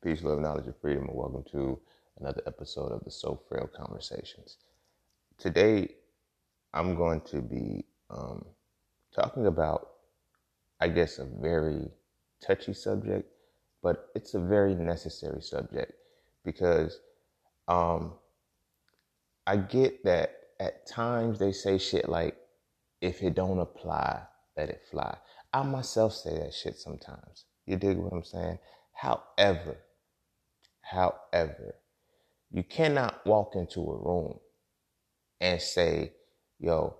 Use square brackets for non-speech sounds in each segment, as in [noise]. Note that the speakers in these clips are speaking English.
Peace, love, knowledge, and freedom, and welcome to another episode of the So Frail Conversations. Today, I'm going to be um, talking about, I guess, a very touchy subject, but it's a very necessary subject because um, I get that at times they say shit like, if it don't apply, let it fly. I myself say that shit sometimes. You dig what I'm saying? However, however, you cannot walk into a room and say, yo,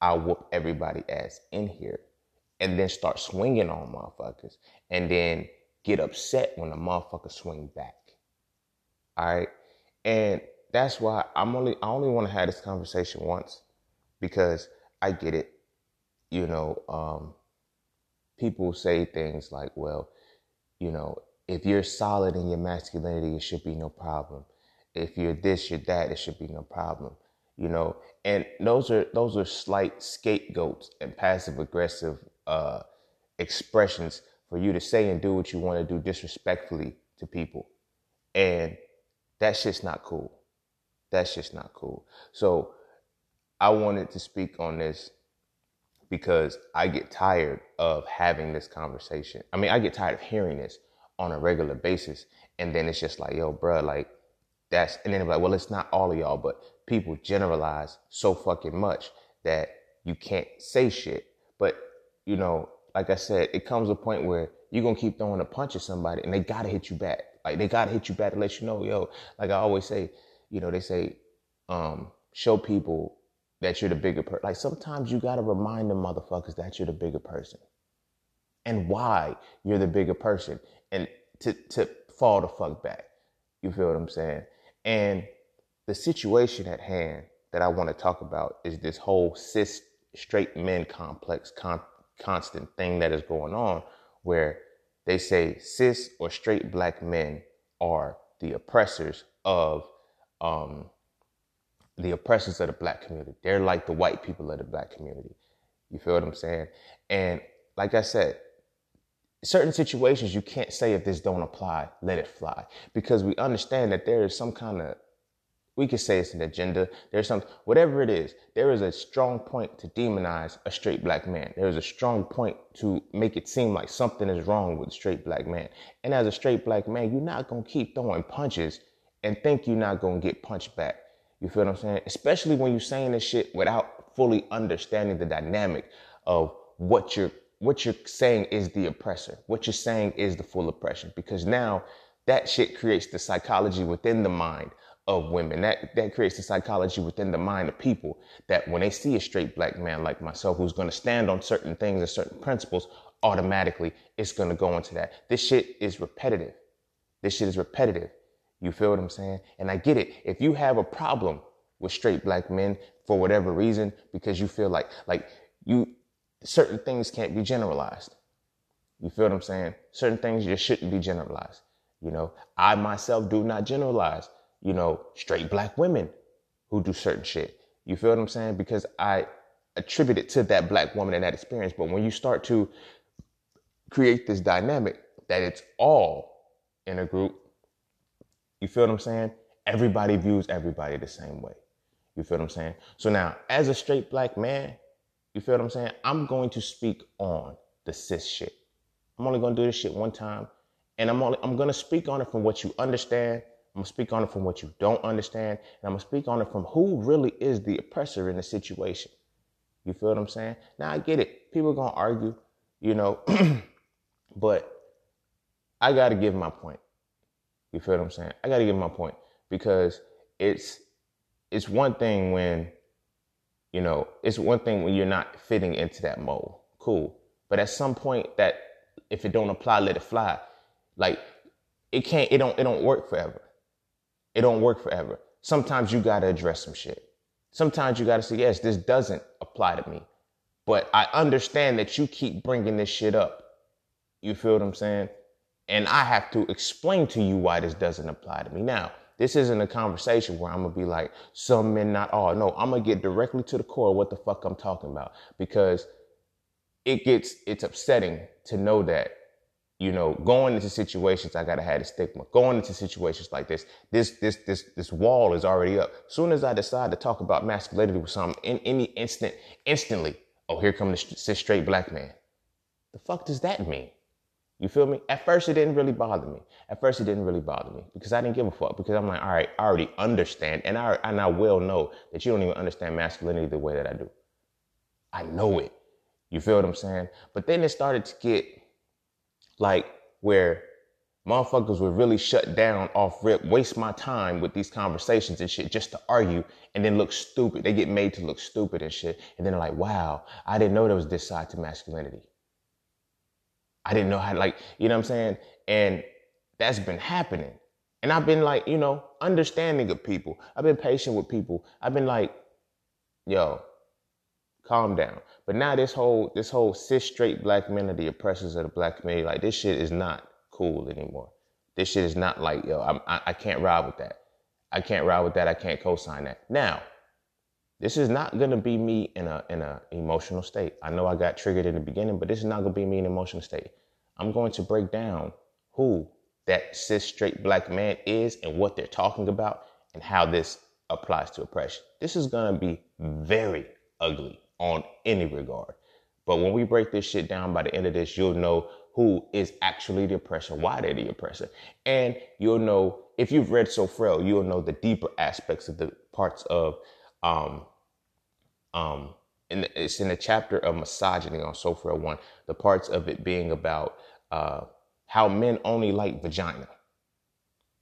I'll whoop everybody ass in here and then start swinging on motherfuckers and then get upset when the motherfucker swing back. All right. And that's why I'm only, I only want to have this conversation once because I get it. You know, um, people say things like, well, you know, if you're solid in your masculinity, it should be no problem. If you're this, you're that, it should be no problem. You know, and those are those are slight scapegoats and passive aggressive uh, expressions for you to say and do what you want to do disrespectfully to people, and that shit's not cool. That's just not cool. So I wanted to speak on this because I get tired of having this conversation. I mean, I get tired of hearing this on a regular basis. And then it's just like, yo, bro, like that's, and then like, well, it's not all of y'all, but people generalize so fucking much that you can't say shit. But, you know, like I said, it comes a point where you're going to keep throwing a punch at somebody and they got to hit you back. Like they got to hit you back to let you know, yo, like I always say, you know, they say, um, show people that you're the bigger person. Like sometimes you gotta remind them motherfuckers that you're the bigger person and why you're the bigger person and to, to fall the fuck back. You feel what I'm saying? And the situation at hand that I want to talk about is this whole cis straight men complex con- constant thing that is going on where they say cis or straight black men are the oppressors of um, the oppressors of the black community. They're like the white people of the black community. You feel what I'm saying? And like I said, certain situations you can't say if this don't apply, let it fly. Because we understand that there is some kind of we could say it's an agenda. There's some whatever it is, there is a strong point to demonize a straight black man. There is a strong point to make it seem like something is wrong with a straight black man. And as a straight black man, you're not gonna keep throwing punches and think you're not gonna get punched back. You feel what I'm saying? Especially when you're saying this shit without fully understanding the dynamic of what you're what you're saying is the oppressor. What you're saying is the full oppression. Because now that shit creates the psychology within the mind of women. That that creates the psychology within the mind of people that when they see a straight black man like myself who's gonna stand on certain things and certain principles, automatically it's gonna go into that. This shit is repetitive. This shit is repetitive. You feel what I'm saying? And I get it. If you have a problem with straight black men for whatever reason, because you feel like, like you, certain things can't be generalized. You feel what I'm saying? Certain things just shouldn't be generalized. You know, I myself do not generalize, you know, straight black women who do certain shit. You feel what I'm saying? Because I attribute it to that black woman and that experience. But when you start to create this dynamic that it's all in a group, you feel what I'm saying? Everybody views everybody the same way. You feel what I'm saying? So now, as a straight black man, you feel what I'm saying? I'm going to speak on the cis shit. I'm only going to do this shit one time, and I'm only I'm going to speak on it from what you understand. I'm to speak on it from what you don't understand, and I'm to speak on it from who really is the oppressor in the situation. You feel what I'm saying? Now I get it. People are to argue, you know, [clears throat] but I got to give my point. You feel what I'm saying? I got to give my point because it's it's one thing when you know it's one thing when you're not fitting into that mold. Cool, but at some point that if it don't apply, let it fly. Like it can't. It don't. It don't work forever. It don't work forever. Sometimes you got to address some shit. Sometimes you got to say, yes, this doesn't apply to me. But I understand that you keep bringing this shit up. You feel what I'm saying? and I have to explain to you why this doesn't apply to me. Now, this isn't a conversation where I'm gonna be like, some men, not all. No, I'm gonna get directly to the core of what the fuck I'm talking about because it gets, it's upsetting to know that you know, going into situations, I gotta have the stigma. Going into situations like this, this, this, this, this wall is already up. Soon as I decide to talk about masculinity with something, in any instant, instantly, oh, here comes the cis straight black man. The fuck does that mean? You feel me? At first, it didn't really bother me. At first, it didn't really bother me because I didn't give a fuck. Because I'm like, all right, I already understand, and I and I will know that you don't even understand masculinity the way that I do. I know it. You feel what I'm saying? But then it started to get like where motherfuckers would really shut down off rip, waste my time with these conversations and shit just to argue and then look stupid. They get made to look stupid and shit. And then like, wow, I didn't know there was this side to masculinity. I didn't know how, like, you know what I'm saying? And that's been happening. And I've been like, you know, understanding of people. I've been patient with people. I've been like, yo, calm down. But now this whole this whole cis straight black men are the oppressors of the black community. Like this shit is not cool anymore. This shit is not like yo. I'm, I I can't ride with that. I can't ride with that. I can't co-sign that. Now, this is not gonna be me in a in a emotional state. I know I got triggered in the beginning, but this is not gonna be me in an emotional state. I'm going to break down who that cis straight black man is and what they're talking about and how this applies to oppression. This is gonna be very ugly on any regard. But when we break this shit down by the end of this, you'll know who is actually the oppressor, why they're the oppressor. And you'll know, if you've read So Frail, you'll know the deeper aspects of the parts of, um, um, and it's in the chapter of misogyny on So Frail 1, the parts of it being about uh, how men only like vagina.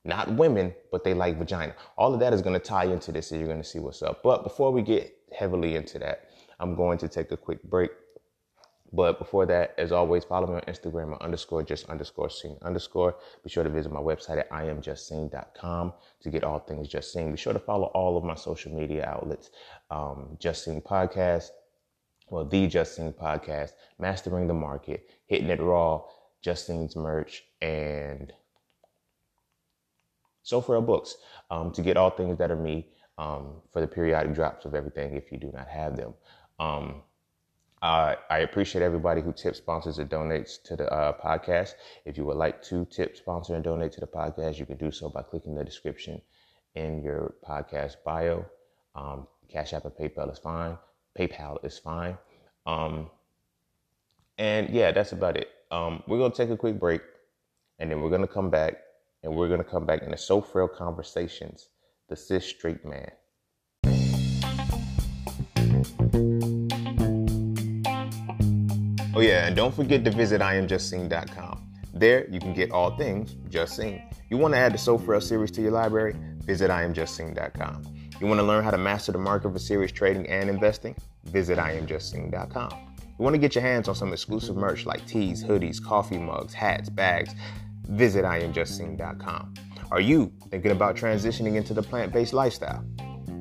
Not women, but they like vagina. All of that is going to tie into this, and you're going to see what's up. But before we get heavily into that, I'm going to take a quick break. But before that, as always, follow me on Instagram at underscore just underscore seen underscore. Be sure to visit my website at iamjustseen.com to get all things Just Seen. Be sure to follow all of my social media outlets. Um, Just Seen Podcast, well, the Just Seen Podcast, Mastering the Market, Hitting It Raw, Just Seen's merch, and So Frail Books um, to get all things that are me um, for the periodic drops of everything if you do not have them. Uh, I appreciate everybody who tips, sponsors, and donates to the uh, podcast. If you would like to tip, sponsor, and donate to the podcast, you can do so by clicking the description in your podcast bio. Um, Cash App and PayPal is fine. PayPal is fine. Um, and yeah, that's about it. Um, we're gonna take a quick break, and then we're gonna come back, and we're gonna come back in the So Frail Conversations, the cis straight man. Oh, yeah, and don't forget to visit IamJustSeen.com. There, you can get all things Just Seen. You want to add the So series to your library? Visit IamJustSeen.com. You want to learn how to master the market for serious trading and investing? Visit IamJustSeen.com. You want to get your hands on some exclusive merch like tees, hoodies, coffee mugs, hats, bags? Visit IamJustSeen.com. Are you thinking about transitioning into the plant based lifestyle?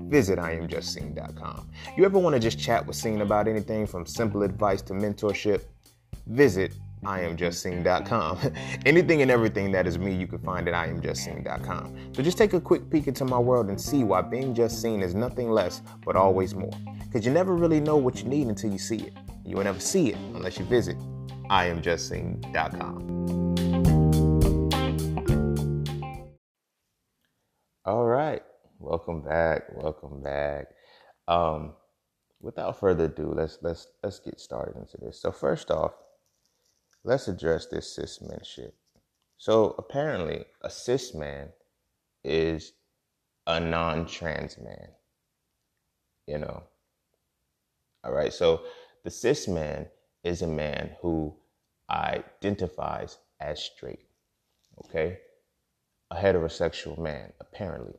Visit IamJustSeen.com. You ever want to just chat with Seen about anything from simple advice to mentorship? Visit IamJustSeen.com. [laughs] anything and everything that is me, you can find at IamJustSeen.com. So just take a quick peek into my world and see why being just seen is nothing less but always more. Because you never really know what you need until you see it. You will never see it unless you visit IamJustSeen.com. All right. Welcome back. Welcome back. Um, without further ado, let's let's let's get started into this. So first off, let's address this cis man shit. So apparently, a cis man is a non-trans man. You know. All right. So the cis man is a man who identifies as straight. Okay. A heterosexual man, apparently.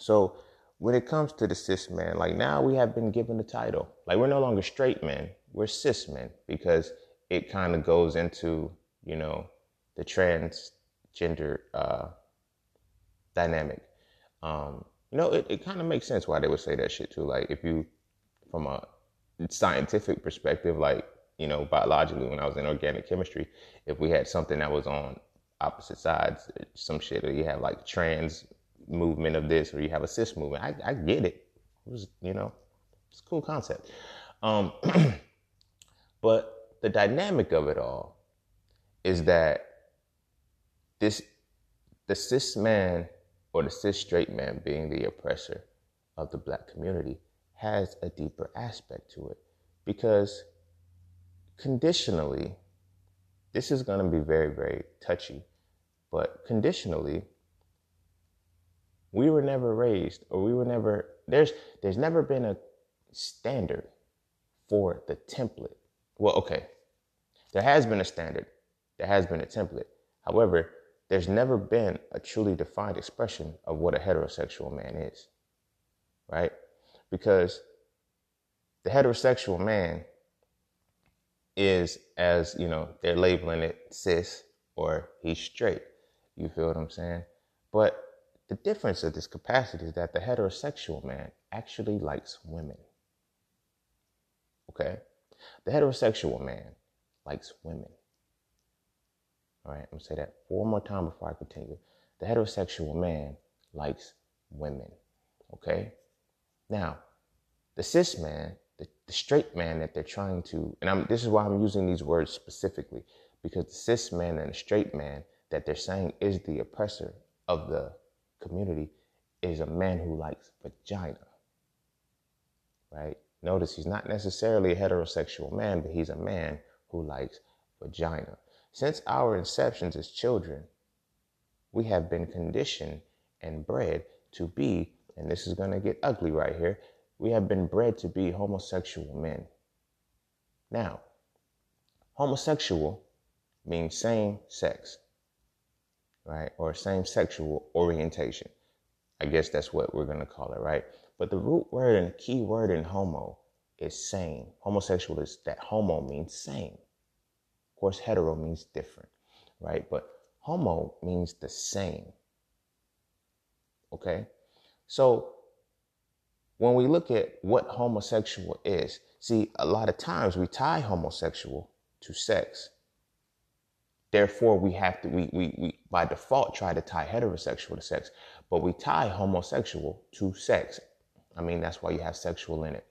So when it comes to the cis man, like now we have been given the title. Like we're no longer straight men, we're cis men because it kind of goes into, you know, the transgender uh, dynamic. Um, you know, it, it kind of makes sense why they would say that shit too. Like if you, from a scientific perspective, like, you know, biologically, when I was in organic chemistry, if we had something that was on opposite sides, some shit, or you have like trans movement of this or you have a cis movement. I, I get it. It was, you know, it's a cool concept. Um, [clears throat] but the dynamic of it all is that this the cis man or the cis straight man being the oppressor of the black community has a deeper aspect to it because conditionally this is going to be very very touchy but conditionally we were never raised or we were never there's there's never been a standard for the template. Well okay there has been a standard there has been a template. However there's never been a truly defined expression of what a heterosexual man is right? Because the heterosexual man is as you know they're labeling it cis or he's straight. You feel what i'm saying? But the difference of this capacity is that the heterosexual man actually likes women okay? The heterosexual man likes women all right? I'm gonna say that one more time before i continue. The heterosexual man likes women okay? Now the cis man the, the straight man that they're trying to, and I'm, this is why I'm using these words specifically, because the cis man and the straight man that they're saying is the oppressor of the community is a man who likes vagina. Right? Notice he's not necessarily a heterosexual man, but he's a man who likes vagina. Since our inceptions as children, we have been conditioned and bred to be, and this is going to get ugly right here, we have been bred to be homosexual men. Now, homosexual means same sex, right? Or same sexual orientation. I guess that's what we're going to call it, right? But the root word and key word in homo is same. Homosexual is that homo means same. Of course, hetero means different, right? But homo means the same. Okay? So when we look at what homosexual is, see, a lot of times we tie homosexual to sex. Therefore, we have to, we, we, we by default try to tie heterosexual to sex, but we tie homosexual to sex. I mean, that's why you have sexual in it.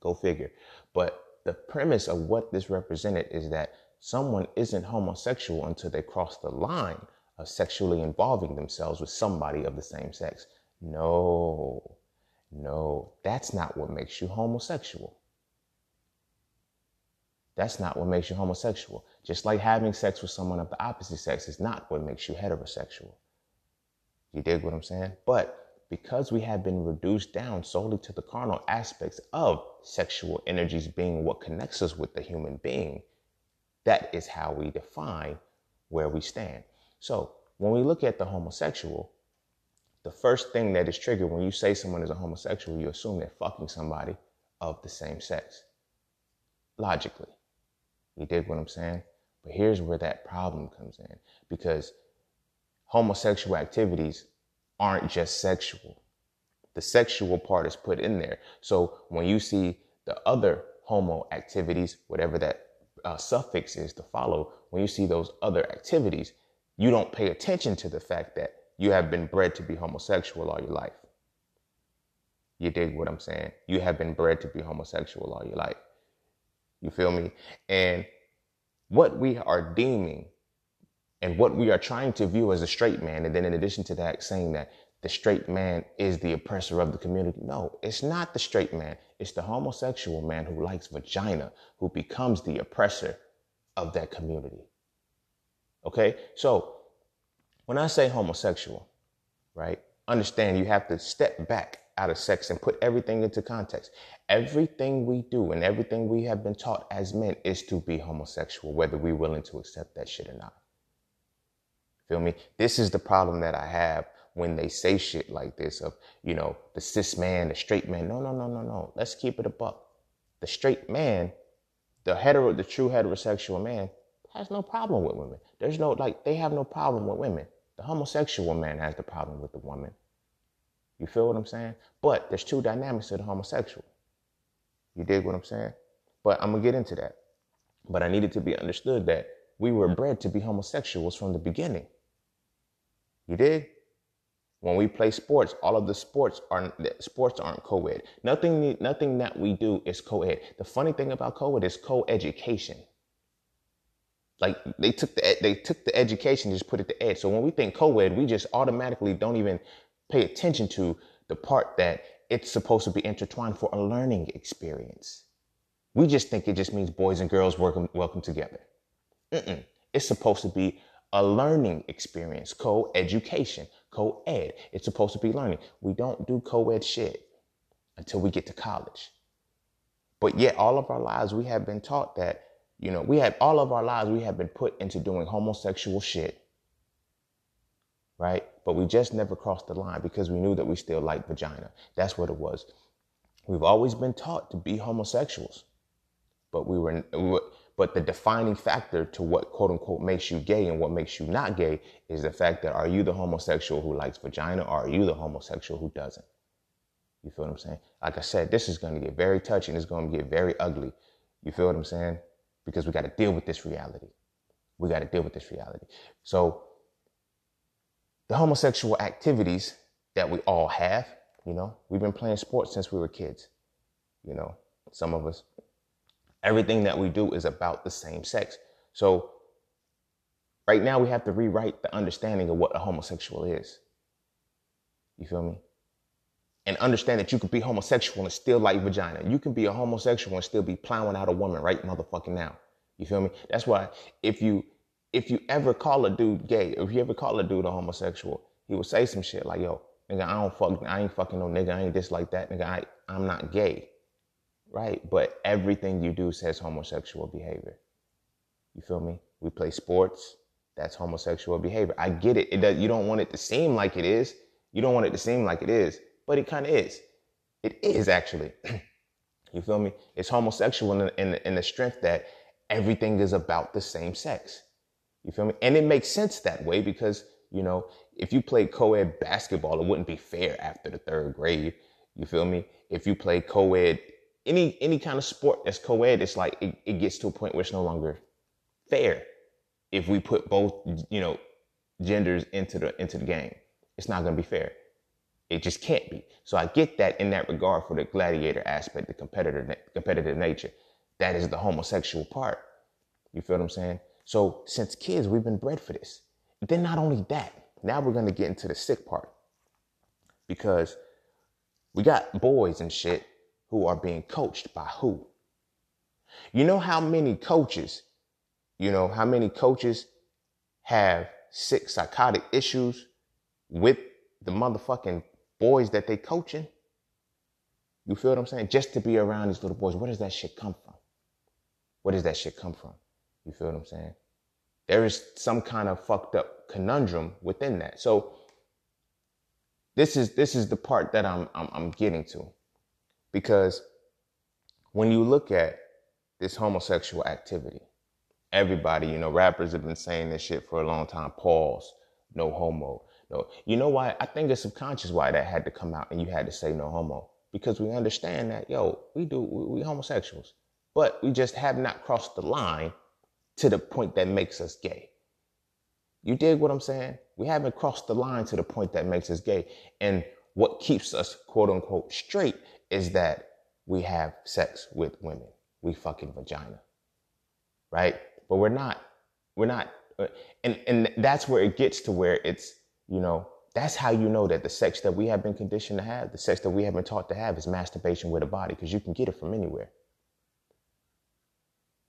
Go figure. But the premise of what this represented is that someone isn't homosexual until they cross the line of sexually involving themselves with somebody of the same sex. No, no, that's not what makes you homosexual. That's not what makes you homosexual. Just like having sex with someone of the opposite sex is not what makes you heterosexual. You dig what I'm saying? But because we have been reduced down solely to the carnal aspects of sexual energies being what connects us with the human being, that is how we define where we stand. So when we look at the homosexual, the first thing that is triggered when you say someone is a homosexual, you assume they're fucking somebody of the same sex. Logically. You dig what I'm saying? But here's where that problem comes in because homosexual activities aren't just sexual. The sexual part is put in there. So when you see the other homo activities, whatever that uh, suffix is to follow, when you see those other activities, you don't pay attention to the fact that you have been bred to be homosexual all your life. You dig what I'm saying? You have been bred to be homosexual all your life. You feel me? And what we are deeming and what we are trying to view as a straight man, and then in addition to that, saying that the straight man is the oppressor of the community. No, it's not the straight man. It's the homosexual man who likes vagina who becomes the oppressor of that community. Okay? So when I say homosexual, right, understand you have to step back out of sex and put everything into context. Everything we do and everything we have been taught as men is to be homosexual, whether we're willing to accept that shit or not. Feel me? This is the problem that I have when they say shit like this of, you know, the cis man, the straight man. No, no, no, no, no. Let's keep it a buck. The straight man, the hetero, the true heterosexual man has no problem with women. There's no, like, they have no problem with women. The homosexual man has the problem with the woman. You feel what I'm saying? But there's two dynamics to the homosexual. You dig what I'm saying? But I'm gonna get into that. But I needed to be understood that we were bred to be homosexuals from the beginning. You dig? When we play sports, all of the sports are sports aren't co-ed. Nothing, nothing that we do is co-ed. The funny thing about co-ed is co-education. Like they took the they took the education, and just put it to ed. So when we think co-ed, we just automatically don't even pay attention to the part that it's supposed to be intertwined for a learning experience. We just think it just means boys and girls working welcome together. Mm-mm. It's supposed to be a learning experience, co-education, co-ed. It's supposed to be learning. We don't do co-ed shit until we get to college. But yet all of our lives we have been taught that, you know, we had all of our lives we have been put into doing homosexual shit. Right? But we just never crossed the line because we knew that we still liked vagina. That's what it was. We've always been taught to be homosexuals. But we were, we were but the defining factor to what quote unquote makes you gay and what makes you not gay is the fact that are you the homosexual who likes vagina or are you the homosexual who doesn't? You feel what I'm saying? Like I said, this is going to get very touchy and it's going to get very ugly. You feel what I'm saying? Because we got to deal with this reality. We got to deal with this reality. So the homosexual activities that we all have, you know, we've been playing sports since we were kids. You know, some of us Everything that we do is about the same sex. So right now we have to rewrite the understanding of what a homosexual is. You feel me? And understand that you could be homosexual and still like vagina. You can be a homosexual and still be plowing out a woman right motherfucking now. You feel me? That's why if you if you ever call a dude gay, if you ever call a dude a homosexual, he will say some shit like, yo, nigga, I don't fuck, I ain't fucking no nigga, I ain't this like that, nigga, I, I'm not gay right? But everything you do says homosexual behavior. You feel me? We play sports. That's homosexual behavior. I get it. it does, you don't want it to seem like it is. You don't want it to seem like it is, but it kind of is. It is actually. [clears throat] you feel me? It's homosexual in in, in the strength that everything is about the same sex. You feel me? And it makes sense that way because, you know, if you played co-ed basketball, it wouldn't be fair after the third grade. You feel me? If you play co-ed any any kind of sport that's co-ed, it's like it, it gets to a point where it's no longer fair if we put both you know genders into the into the game. It's not to be fair. It just can't be. So I get that in that regard for the gladiator aspect, the competitor competitive nature. That is the homosexual part. You feel what I'm saying? So since kids, we've been bred for this. Then not only that, now we're to get into the sick part because we got boys and shit who are being coached by who? You know how many coaches, you know, how many coaches have sick psychotic issues with the motherfucking boys that they coaching? You feel what I'm saying? Just to be around these little boys, where does that shit come from? Where does that shit come from? You feel what I'm saying? There is some kind of fucked up conundrum within that. So this is this is the part that I'm I'm, I'm getting to. Because when you look at this homosexual activity, everybody, you know, rappers have been saying this shit for a long time. Pause, no homo. No, you know why? I think it's subconscious why that had to come out and you had to say no homo. Because we understand that, yo, we do, we, we homosexuals, but we just have not crossed the line to the point that makes us gay. You dig what I'm saying? We haven't crossed the line to the point that makes us gay. And what keeps us quote unquote straight is that we have sex with women. We fucking vagina. Right? But we're not, we're not, uh, and, and that's where it gets to where it's, you know, that's how you know that the sex that we have been conditioned to have, the sex that we have been taught to have is masturbation with a body because you can get it from anywhere.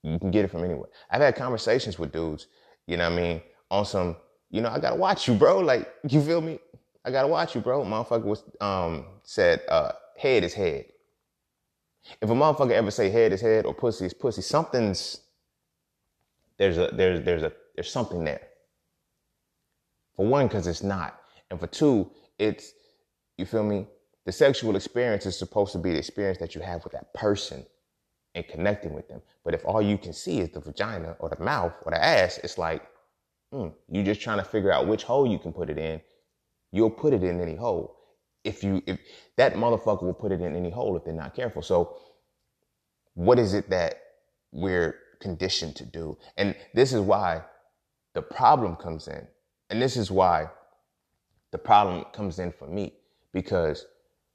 You can get it from anywhere. I've had conversations with dudes, you know what I mean, on some, you know, I gotta watch you, bro. Like, you feel me? I gotta watch you, bro. Motherfucker was um said, uh, head is head. If a motherfucker ever say head is head or pussy is pussy, something's there's a there's there's a there's something there. For one, because it's not, and for two, it's you feel me. The sexual experience is supposed to be the experience that you have with that person and connecting with them. But if all you can see is the vagina or the mouth or the ass, it's like mm, you're just trying to figure out which hole you can put it in. You'll put it in any hole if you if that motherfucker will put it in any hole if they're not careful. So what is it that we're conditioned to do? And this is why the problem comes in. And this is why the problem comes in for me because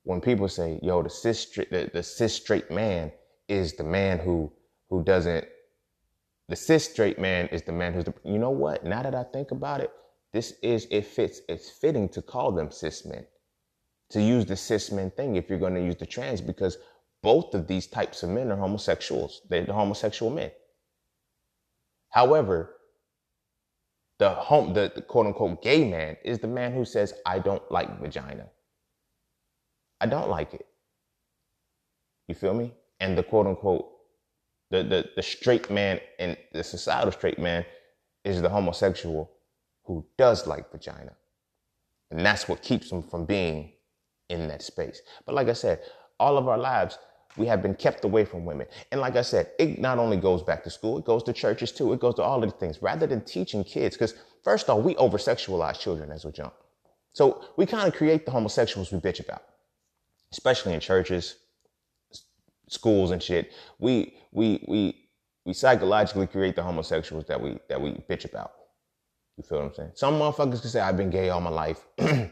when people say, "Yo, the cis the, the cis straight man is the man who who doesn't the cis straight man is the man who's the, you know what? Now that I think about it, this is, it fits, it's fitting to call them cis men, to use the cis men thing if you're going to use the trans, because both of these types of men are homosexuals. They're the homosexual men. However, the home, the, the quote unquote gay man is the man who says, I don't like vagina. I don't like it. You feel me? And the quote unquote the, the, the straight man and the societal straight man is the homosexual who does like vagina. And that's what keeps them from being in that space. But like I said, all of our lives, we have been kept away from women. And like I said, it not only goes back to school, it goes to churches too. It goes to all of the things rather than teaching kids. Because first off, we over sexualize children as we jump. So we kind of create the homosexuals we bitch about, especially in churches, schools and shit, we we we we psychologically create the homosexuals that we that we bitch about. You feel what I'm saying? Some motherfuckers can say I've been gay all my life, [clears throat]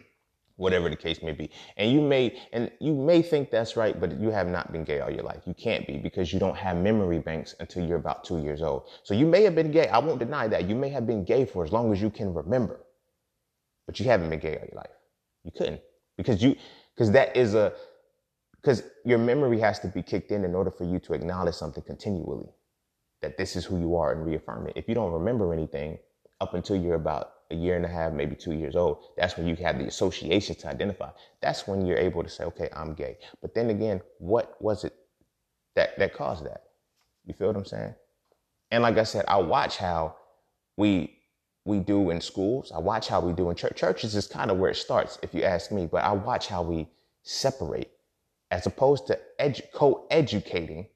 whatever the case may be, and you may and you may think that's right, but you have not been gay all your life. You can't be because you don't have memory banks until you're about two years old. So you may have been gay. I won't deny that. You may have been gay for as long as you can remember, but you haven't been gay all your life. You couldn't because you because that is a because your memory has to be kicked in in order for you to acknowledge something continually that this is who you are and reaffirm it. If you don't remember anything up until you're about a year and a half, maybe two years old, that's when you have the association to identify. That's when you're able to say, okay, I'm gay. But then again, what was it that, that caused that? You feel what I'm saying? And like I said, I watch how we we do in schools. I watch how we do in church. Churches is kind of where it starts, if you ask me. But I watch how we separate as opposed to edu- co-educating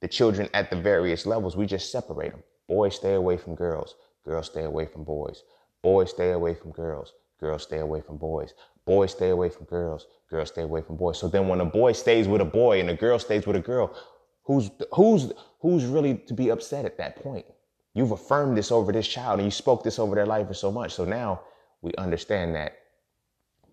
the children at the various levels, we just separate them. Boys stay away from girls. Girls stay away from boys. Boys stay away from girls. Girls stay away from boys. Boys stay away from girls. Girls stay away from boys. So then when a boy stays with a boy and a girl stays with a girl, who's who's who's really to be upset at that point? You've affirmed this over this child and you spoke this over their life for so much. So now we understand that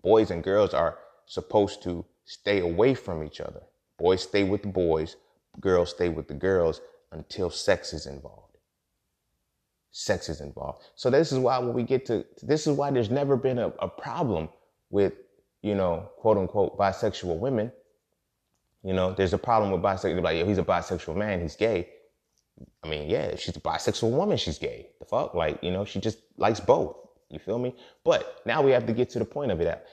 boys and girls are supposed to stay away from each other. Boys stay with the boys, girls stay with the girls until sex is involved. Sex is involved. So this is why when we get to this is why there's never been a, a problem with, you know, quote unquote bisexual women. You know, there's a problem with bisexual, like, yo, he's a bisexual man, he's gay. I mean, yeah, if she's a bisexual woman, she's gay. The fuck? Like, you know, she just likes both. You feel me? But now we have to get to the point of it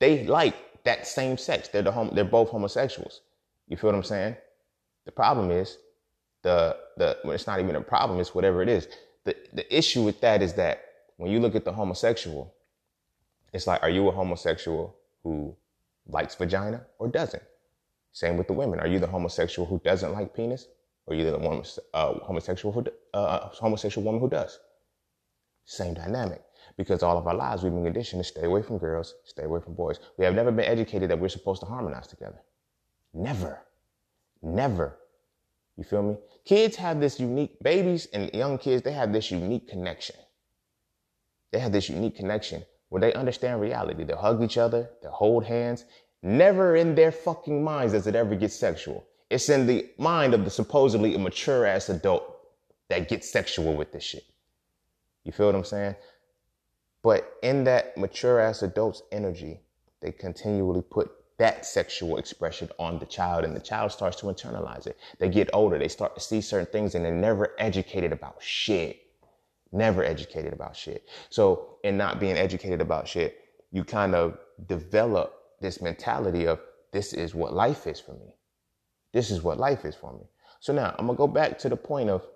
they like that same sex. They're the hom- they're both homosexuals. You feel what I'm saying? The problem is the the well, it's not even a problem, it's whatever it is. The the issue with that is that when you look at the homosexual, it's like, are you a homosexual who likes vagina or doesn't? Same with the women. Are you the homosexual who doesn't like penis? Or are you the one, uh, homosexual who, uh, homosexual woman who does? Same dynamic because all of our lives we've been conditioned to stay away from girls, stay away from boys. We have never been educated that we're supposed to harmonize together. Never. Never. You feel me? Kids have this unique, babies and young kids, they have this unique connection. They have this unique connection where they understand reality. They'll hug each other, they'll hold hands. Never in their fucking minds does it ever get sexual. It's in the mind of the supposedly immature ass adult that gets sexual with this shit. You feel what I'm saying? But in that mature ass adult's energy, they continually put that sexual expression on the child and the child starts to internalize it. They get older, they start to see certain things and they're never educated about shit. Never educated about shit. So in not being educated about shit, you kind of develop this mentality of this is what life is for me. This is what life is for me. So now I'm gonna go back to the point of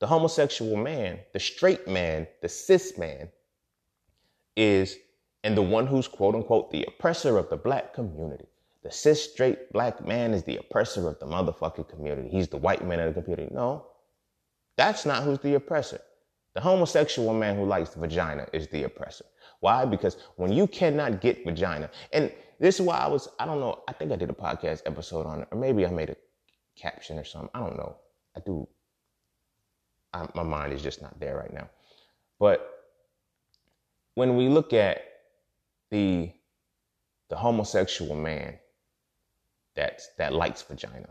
the homosexual man, the straight man, the cis man, is, and the one who's quote unquote the oppressor of the black community. The cis straight black man is the oppressor of the motherfucking community. He's the white man of the community. No, that's not who's the oppressor. The homosexual man who likes vagina is the oppressor. Why? Because when you cannot get vagina, and this is why I was, I don't know, I think I did a podcast episode on it, or maybe I made a caption or something. I don't know. I do. I, my mind is just not there right now. But when we look at the the homosexual man that's that likes vagina,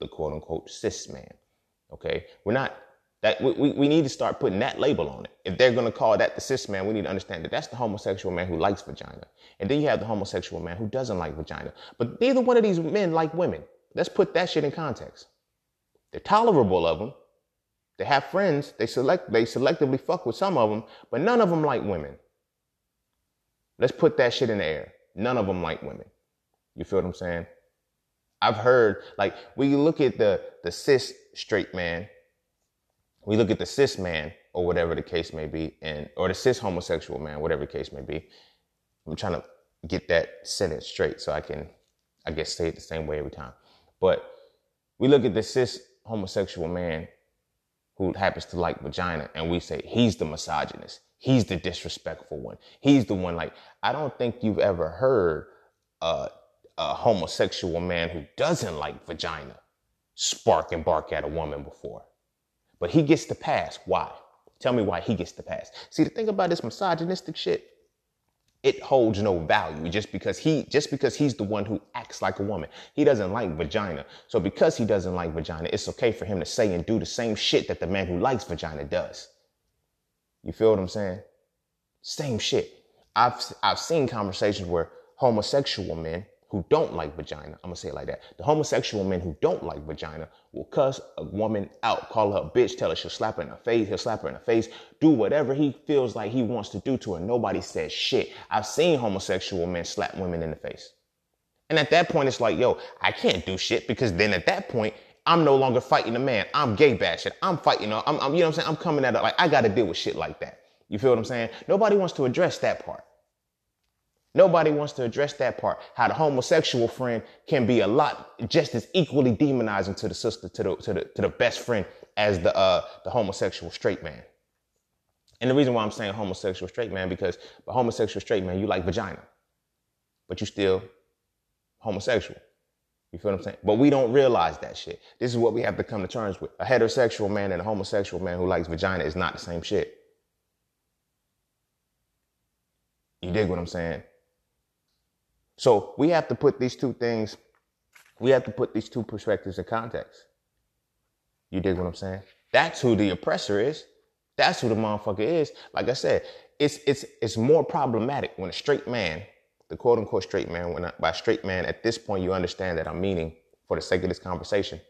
the quote unquote cis man, okay, we're not That we, we need to start putting that label on it. If they're gonna call that the cis man, we need to understand that that's the homosexual man who likes vagina. And then you have the homosexual man who doesn't like vagina. But neither one of these men like women. Let's put that shit in context. They're tolerable of them. They have friends. They select. They selectively fuck with some of them, but none of them like women. Let's put that shit in the air. None of them like women. You feel what I'm saying? I've heard like we look at the the cis straight man, we look at the cis man or whatever the case may be, and or the cis homosexual man, whatever the case may be. I'm trying to get that sentence straight so I can, I guess, say it the same way every time. But we look at the cis homosexual man who happens to like vagina and we say he's the misogynist. He's the disrespectful one. He's the one like, I don't think you've ever heard a, a homosexual man who doesn't like vagina spark and bark at a woman before. But he gets the pass. Why? Tell me why he gets the pass. See, the thing about this misogynistic shit, it holds no value just because he just because he's the one who acts like a woman. He doesn't like vagina. So because he doesn't like vagina, it's okay for him to say and do the same shit that the man who likes vagina does. You feel what I'm saying? Same shit. I've I've seen conversations where homosexual men who don't like vagina, I'm gonna say it like that. The homosexual men who don't like vagina will cuss a woman out, call her a bitch, tell her she'll slap her in the face, he'll slap her in the face, do whatever he feels like he wants to do to her. Nobody says shit. I've seen homosexual men slap women in the face. And at that point, it's like, yo, I can't do shit because then at that point, I'm no longer fighting a man. I'm gay bashing. I'm fighting. I'm, I'm, you know what I'm saying? I'm coming at it like I got to deal with shit like that. You feel what I'm saying? Nobody wants to address that part. Nobody wants to address that part. How the homosexual friend can be a lot just as equally demonizing to the sister, to the to the to the best friend as the uh the homosexual straight man. And the reason why I'm saying homosexual straight man because the homosexual straight man, you like vagina, but you still homosexual. You feel what I'm saying? But we don't realize that shit. This is what we have to come to terms with. A heterosexual man and a homosexual man who likes vagina is not the same shit. You dig what I'm saying? So we have to put these two things, we have to put these two perspectives in context. You dig what I'm saying? That's who the oppressor is. That's who the motherfucker is. Like I said, it's it's it's more problematic when a straight man, the quote unquote straight man, when I, by straight man, at this point you understand that I'm meaning for the sake of this conversation,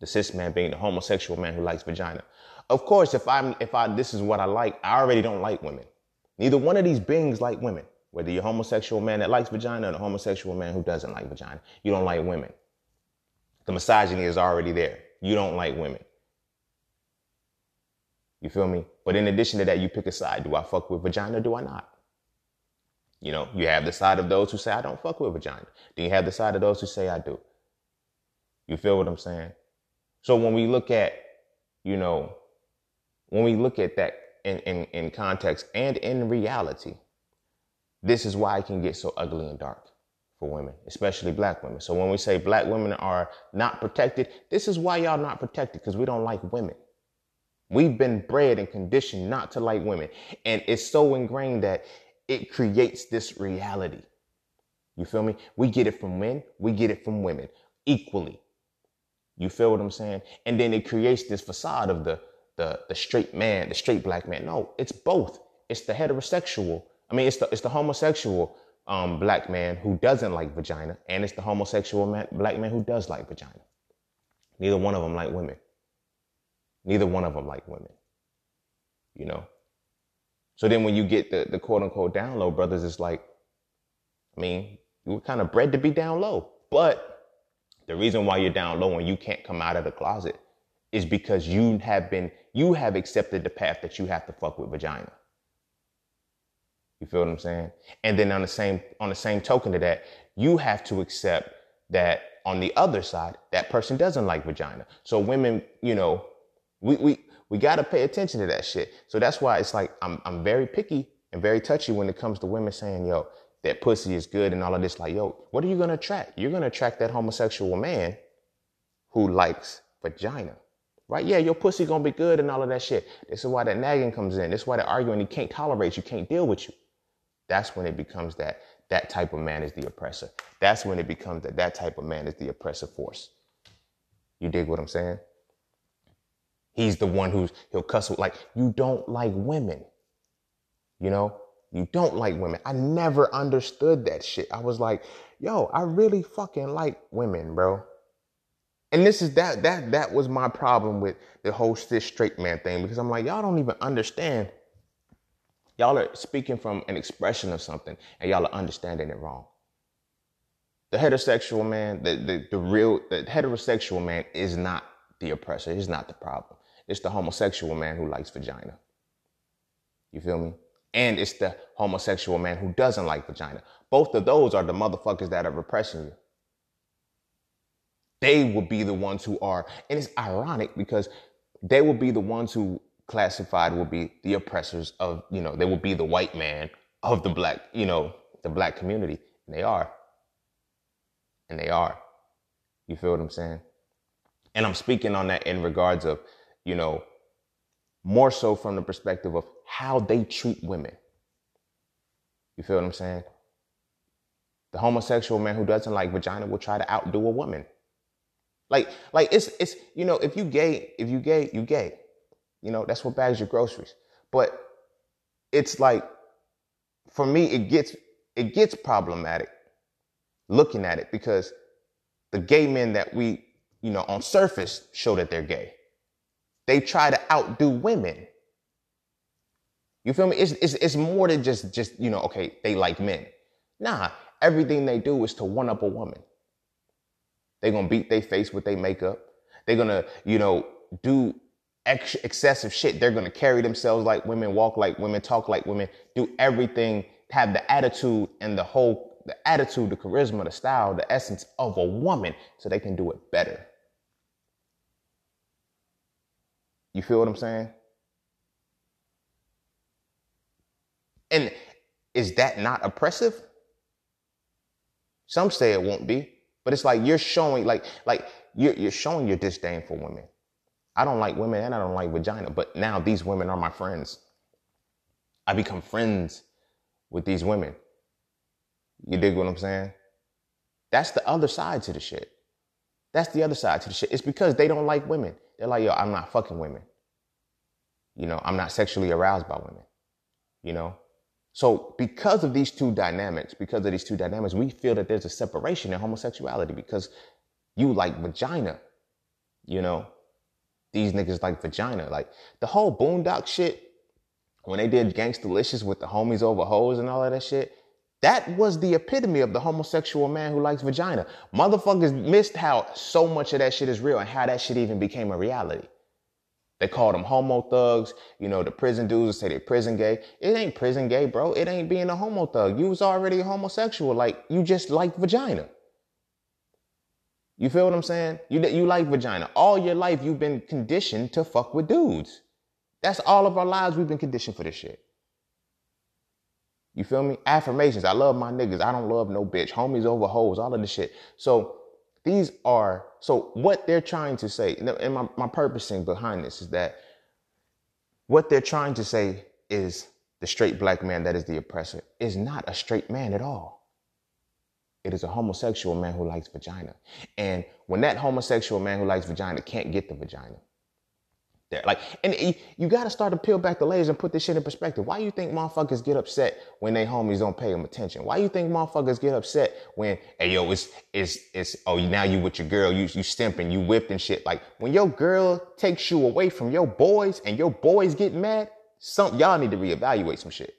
the cis man being the homosexual man who likes vagina. Of course, if I'm if I this is what I like, I already don't like women. Neither one of these beings like women. Whether you're a homosexual man that likes vagina or a homosexual man who doesn't like vagina, you don't like women. The misogyny is already there. You don't like women. You feel me? But in addition to that, you pick a side. Do I fuck with vagina or do I not? You know, you have the side of those who say, I don't fuck with vagina. Then you have the side of those who say, I do. You feel what I'm saying? So when we look at, you know, when we look at that in, in, in context and in reality, this is why it can get so ugly and dark for women, especially black women. So when we say black women are not protected, this is why y'all not protected because we don't like women. We've been bred and conditioned not to like women. And it's so ingrained that it creates this reality. You feel me? We get it from men, we get it from women equally. You feel what I'm saying? And then it creates this facade of the the, the straight man, the straight black man. No, it's both. It's the heterosexual I mean, it's the it's the homosexual um, black man who doesn't like vagina, and it's the homosexual man, black man who does like vagina. Neither one of them like women. Neither one of them like women. You know. So then, when you get the the quote unquote down low brothers, it's like, I mean, you were kind of bred to be down low, but the reason why you're down low and you can't come out of the closet is because you have been you have accepted the path that you have to fuck with vagina. You feel what I'm saying? And then on the same on the same token to that, you have to accept that on the other side, that person doesn't like vagina. So women, you know, we we we gotta pay attention to that shit. So that's why it's like I'm I'm very picky and very touchy when it comes to women saying, yo, that pussy is good and all of this. Like, yo, what are you gonna attract? You're gonna attract that homosexual man who likes vagina. Right? Yeah, your pussy gonna be good and all of that shit. This is why that nagging comes in. This is why the arguing he can't tolerate you, can't deal with you. That's when it becomes that that type of man is the oppressor. That's when it becomes that that type of man is the oppressive force. You dig what I'm saying? He's the one who's he'll cuss like you don't like women. You know, you don't like women. I never understood that shit. I was like, yo, I really fucking like women, bro. And this is that that that was my problem with the whole cis straight man thing because I'm like, y'all don't even understand. Y'all are speaking from an expression of something and y'all are understanding it wrong. The heterosexual man, the, the, the real, the heterosexual man is not the oppressor. He's not the problem. It's the homosexual man who likes vagina. You feel me? And it's the homosexual man who doesn't like vagina. Both of those are the motherfuckers that are repressing you. They will be the ones who are, and it's ironic because they will be the ones who classified will be the oppressors of, you know, they will be the white man of the black, you know, the black community. And they are. And they are. You feel what I'm saying? And I'm speaking on that in regards of, you know, more so from the perspective of how they treat women. You feel what I'm saying? The homosexual man who doesn't like vagina will try to outdo a woman. Like, like it's it's you know, if you gay, if you gay, you gay. You know, that's what bags your groceries. But it's like for me, it gets it gets problematic looking at it because the gay men that we, you know, on surface show that they're gay. They try to outdo women. You feel me? It's, it's, it's more than just, just, you know, okay, they like men. Nah, everything they do is to one up a woman. They're gonna beat their face with their makeup. They're gonna, you know, do ex- excessive shit. They're gonna carry themselves like women, walk like women, talk like women, do everything, have the attitude and the whole, the attitude, the charisma, the style, the essence of a woman so they can do it better. You feel what I'm saying? And is that not oppressive? Some say it won't be. But it's like you're showing, like, like you're, you're showing your disdain for women. I don't like women and I don't like vagina, but now these women are my friends. I become friends with these women. You dig what I'm saying? That's the other side to the shit. That's the other side to the shit. It's because they don't like women. They're like, yo, I'm not fucking women. You know, I'm not sexually aroused by women. You know? So, because of these two dynamics, because of these two dynamics, we feel that there's a separation in homosexuality because you like vagina, you know, these niggas like vagina. Like the whole boondock shit, when they did Gangstalicious with the homies over hoes and all of that shit, that was the epitome of the homosexual man who likes vagina. Motherfuckers missed how so much of that shit is real and how that shit even became a reality. They called them homo thugs. You know, the prison dudes say they prison gay. It ain't prison gay, bro. It ain't being a homo thug. You was already homosexual. Like, you just like vagina. You feel what I'm saying? You, you like vagina. All your life, you've been conditioned to fuck with dudes. That's all of our lives. We've been conditioned for this shit. You feel me? Affirmations. I love my niggas. I don't love no bitch. Homies over hoes. All of this shit. So these are, so what they're trying to say, and my, my purposing behind this is that what they're trying to say is the straight black man that is the oppressor is not a straight man at all. It is a homosexual man who likes vagina. And when that homosexual man who likes vagina can't get the vagina, there. Like, and you, you got to start to peel back the layers and put this shit in perspective. Why you think motherfuckers get upset when they homies don't pay them attention? Why you think motherfuckers get upset when, hey yo, it's, it's, it's, oh, now you with your girl, you, you stimping, you whipped and shit. Like, when your girl takes you away from your boys and your boys get mad, some, y'all need to reevaluate some shit.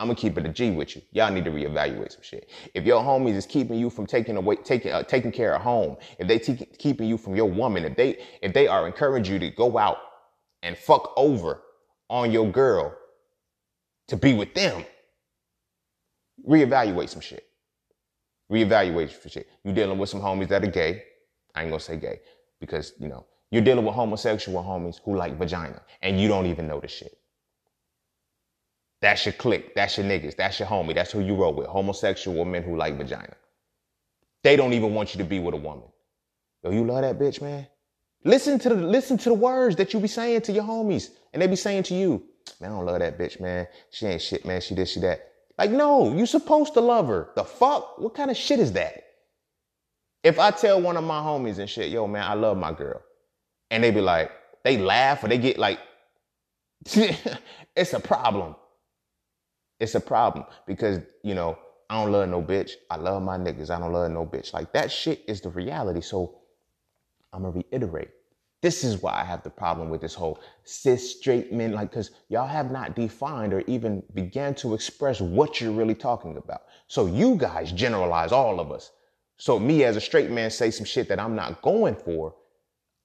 I'm gonna keep it a G with you. Y'all need to reevaluate some shit. If your homies is keeping you from taking away, taking, uh, taking care of home, if they keeping you from your woman, if they, if they are encouraging you to go out and fuck over on your girl to be with them, reevaluate some shit. Reevaluate some shit. You dealing with some homies that are gay. I ain't gonna say gay because, you know, you're dealing with homosexual homies who like vagina and you don't even know the shit. That's your clique. That's your niggas. That's your homie. That's who you roll with. Homosexual men who like vagina. They don't even want you to be with a woman. Yo, you love that bitch, man? Listen to the listen to the words that you be saying to your homies, and they be saying to you, "Man, I don't love that bitch, man. She ain't shit, man. She this, she that." Like, no, you supposed to love her. The fuck? What kind of shit is that? If I tell one of my homies and shit, "Yo, man, I love my girl," and they be like, they laugh or they get like, [laughs] it's a problem. It's a problem because, you know, I don't love no bitch. I love my niggas. I don't love no bitch. Like that shit is the reality. So I'm gonna reiterate. This is why I have the problem with this whole cis straight men, like, cause y'all have not defined or even began to express what you're really talking about. So you guys generalize all of us. So me as a straight man say some shit that I'm not going for.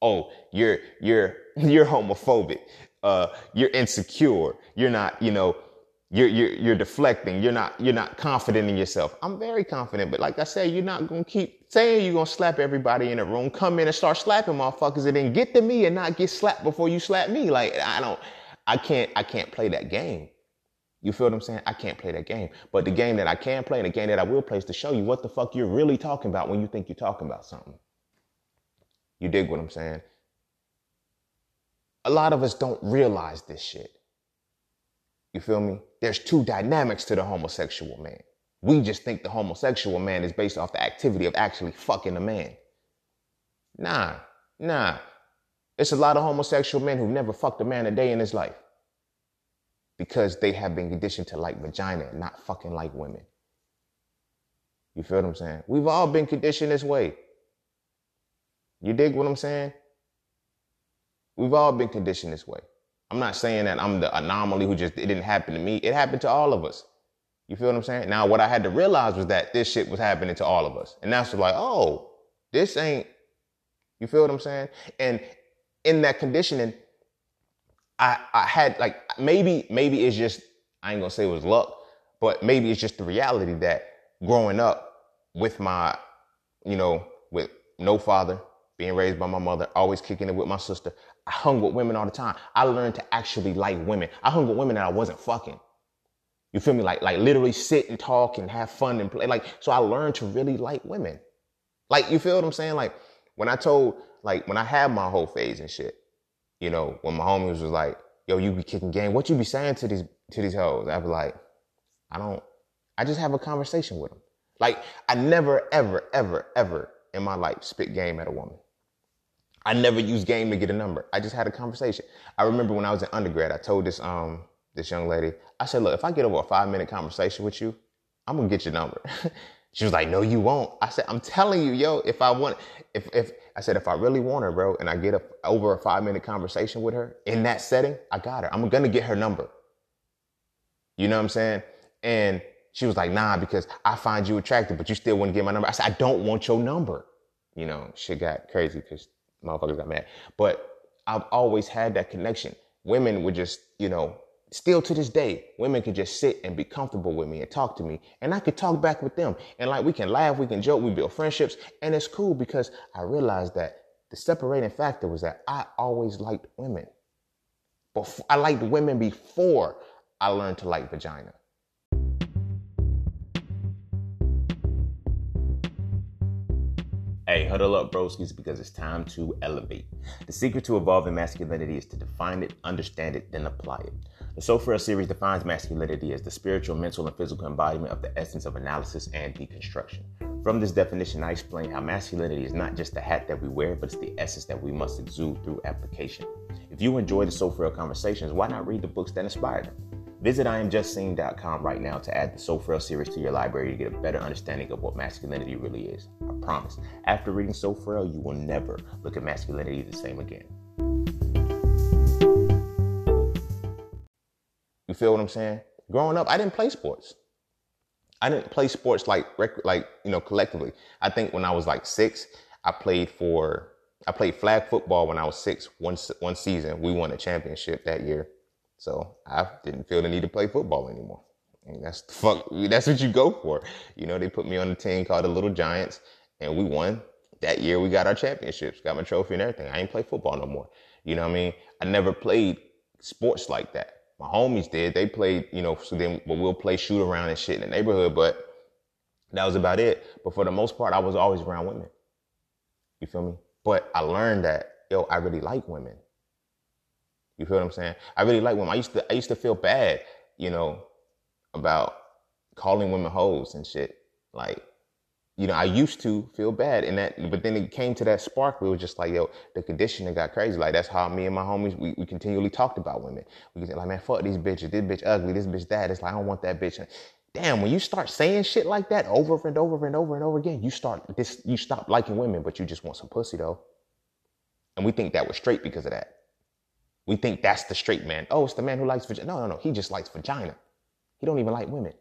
Oh, you're you're [laughs] you're homophobic. Uh, you're insecure. You're not, you know, you're, you're, you're deflecting. You're not, you're not confident in yourself. I'm very confident, but like I said, you're not going to keep saying you're going to slap everybody in the room, come in and start slapping motherfuckers and then get to me and not get slapped before you slap me. Like, I don't, I can't, I can't play that game. You feel what I'm saying? I can't play that game. But the game that I can play and the game that I will play is to show you what the fuck you're really talking about when you think you're talking about something. You dig what I'm saying? A lot of us don't realize this shit. You feel me? There's two dynamics to the homosexual man. We just think the homosexual man is based off the activity of actually fucking a man. Nah, nah. It's a lot of homosexual men who've never fucked a man a day in his life because they have been conditioned to like vagina and not fucking like women. You feel what I'm saying? We've all been conditioned this way. You dig what I'm saying? We've all been conditioned this way. I'm not saying that I'm the anomaly who just, it didn't happen to me. It happened to all of us. You feel what I'm saying? Now, what I had to realize was that this shit was happening to all of us. And that's like, oh, this ain't, you feel what I'm saying? And in that conditioning, I, I had like, maybe, maybe it's just, I ain't gonna say it was luck, but maybe it's just the reality that growing up with my, you know, with no father, being raised by my mother, always kicking it with my sister. I hung with women all the time. I learned to actually like women. I hung with women that I wasn't fucking. You feel me? Like, like literally sit and talk and have fun and play. Like, so I learned to really like women. Like, you feel what I'm saying? Like, when I told, like, when I had my whole phase and shit, you know, when my homies was like, yo, you be kicking game. What you be saying to these, to these hoes? I'd be like, I don't, I just have a conversation with them. Like, I never, ever, ever, ever in my life spit game at a woman. I never used game to get a number. I just had a conversation. I remember when I was in undergrad, I told this um this young lady, I said, look, if I get over a five minute conversation with you, I'm gonna get your number. [laughs] she was like, no, you won't. I said, I'm telling you, yo, if I want, if if I said if I really want her, bro, and I get over a five minute conversation with her in that setting, I got her. I'm gonna get her number. You know what I'm saying? And she was like, nah, because I find you attractive, but you still wouldn't get my number. I said, I don't want your number. You know, shit got crazy because motherfuckers got mad. But I've always had that connection. Women would just, you know, still to this day, women can just sit and be comfortable with me and talk to me. And I could talk back with them. And like we can laugh, we can joke, we build friendships. And it's cool because I realized that the separating factor was that I always liked women. But I liked women before I learned to like vagina. Hey, huddle up, broskies, because it's time to elevate. The secret to evolving masculinity is to define it, understand it, then apply it. The So Frail series defines masculinity as the spiritual, mental, and physical embodiment of the essence of analysis and deconstruction. From this definition, I explain how masculinity is not just the hat that we wear, but it's the essence that we must exude through application. If you enjoy the So Frail conversations, why not read the books that inspire them? Visit IamJustSeen.com right now to add the So Frail series to your library to get a better understanding of what masculinity really is. I promise. After reading So Frail, you will never look at masculinity the same again. You feel what I'm saying? Growing up, I didn't play sports. I didn't play sports like like you know collectively. I think when I was like six, I played for I played flag football when I was six. One one season, we won a championship that year. So I didn't feel the need to play football anymore. And that's the fuck, that's what you go for. You know, they put me on a team called the Little Giants and we won. That year we got our championships, got my trophy and everything. I ain't play football no more. You know what I mean? I never played sports like that. My homies did. They played, you know, so then but we'll play shoot around and shit in the neighborhood, but that was about it. But for the most part, I was always around women. You feel me? But I learned that, yo, I really like women. You feel what I'm saying? I really like women. I used to I used to feel bad, you know, about calling women hoes and shit. Like, you know, I used to feel bad and that, but then it came to that spark it was just like, yo, the conditioning got crazy. Like that's how me and my homies, we, we continually talked about women. We like, man, fuck these bitches. This bitch ugly. This bitch that. It's like, I don't want that bitch. Damn, when you start saying shit like that over and over and over and over again, you start this, you stop liking women, but you just want some pussy though. And we think that we're straight because of that. We think that's the straight man. Oh, it's the man who likes vagina. No, no, no. He just likes vagina. He don't even like women.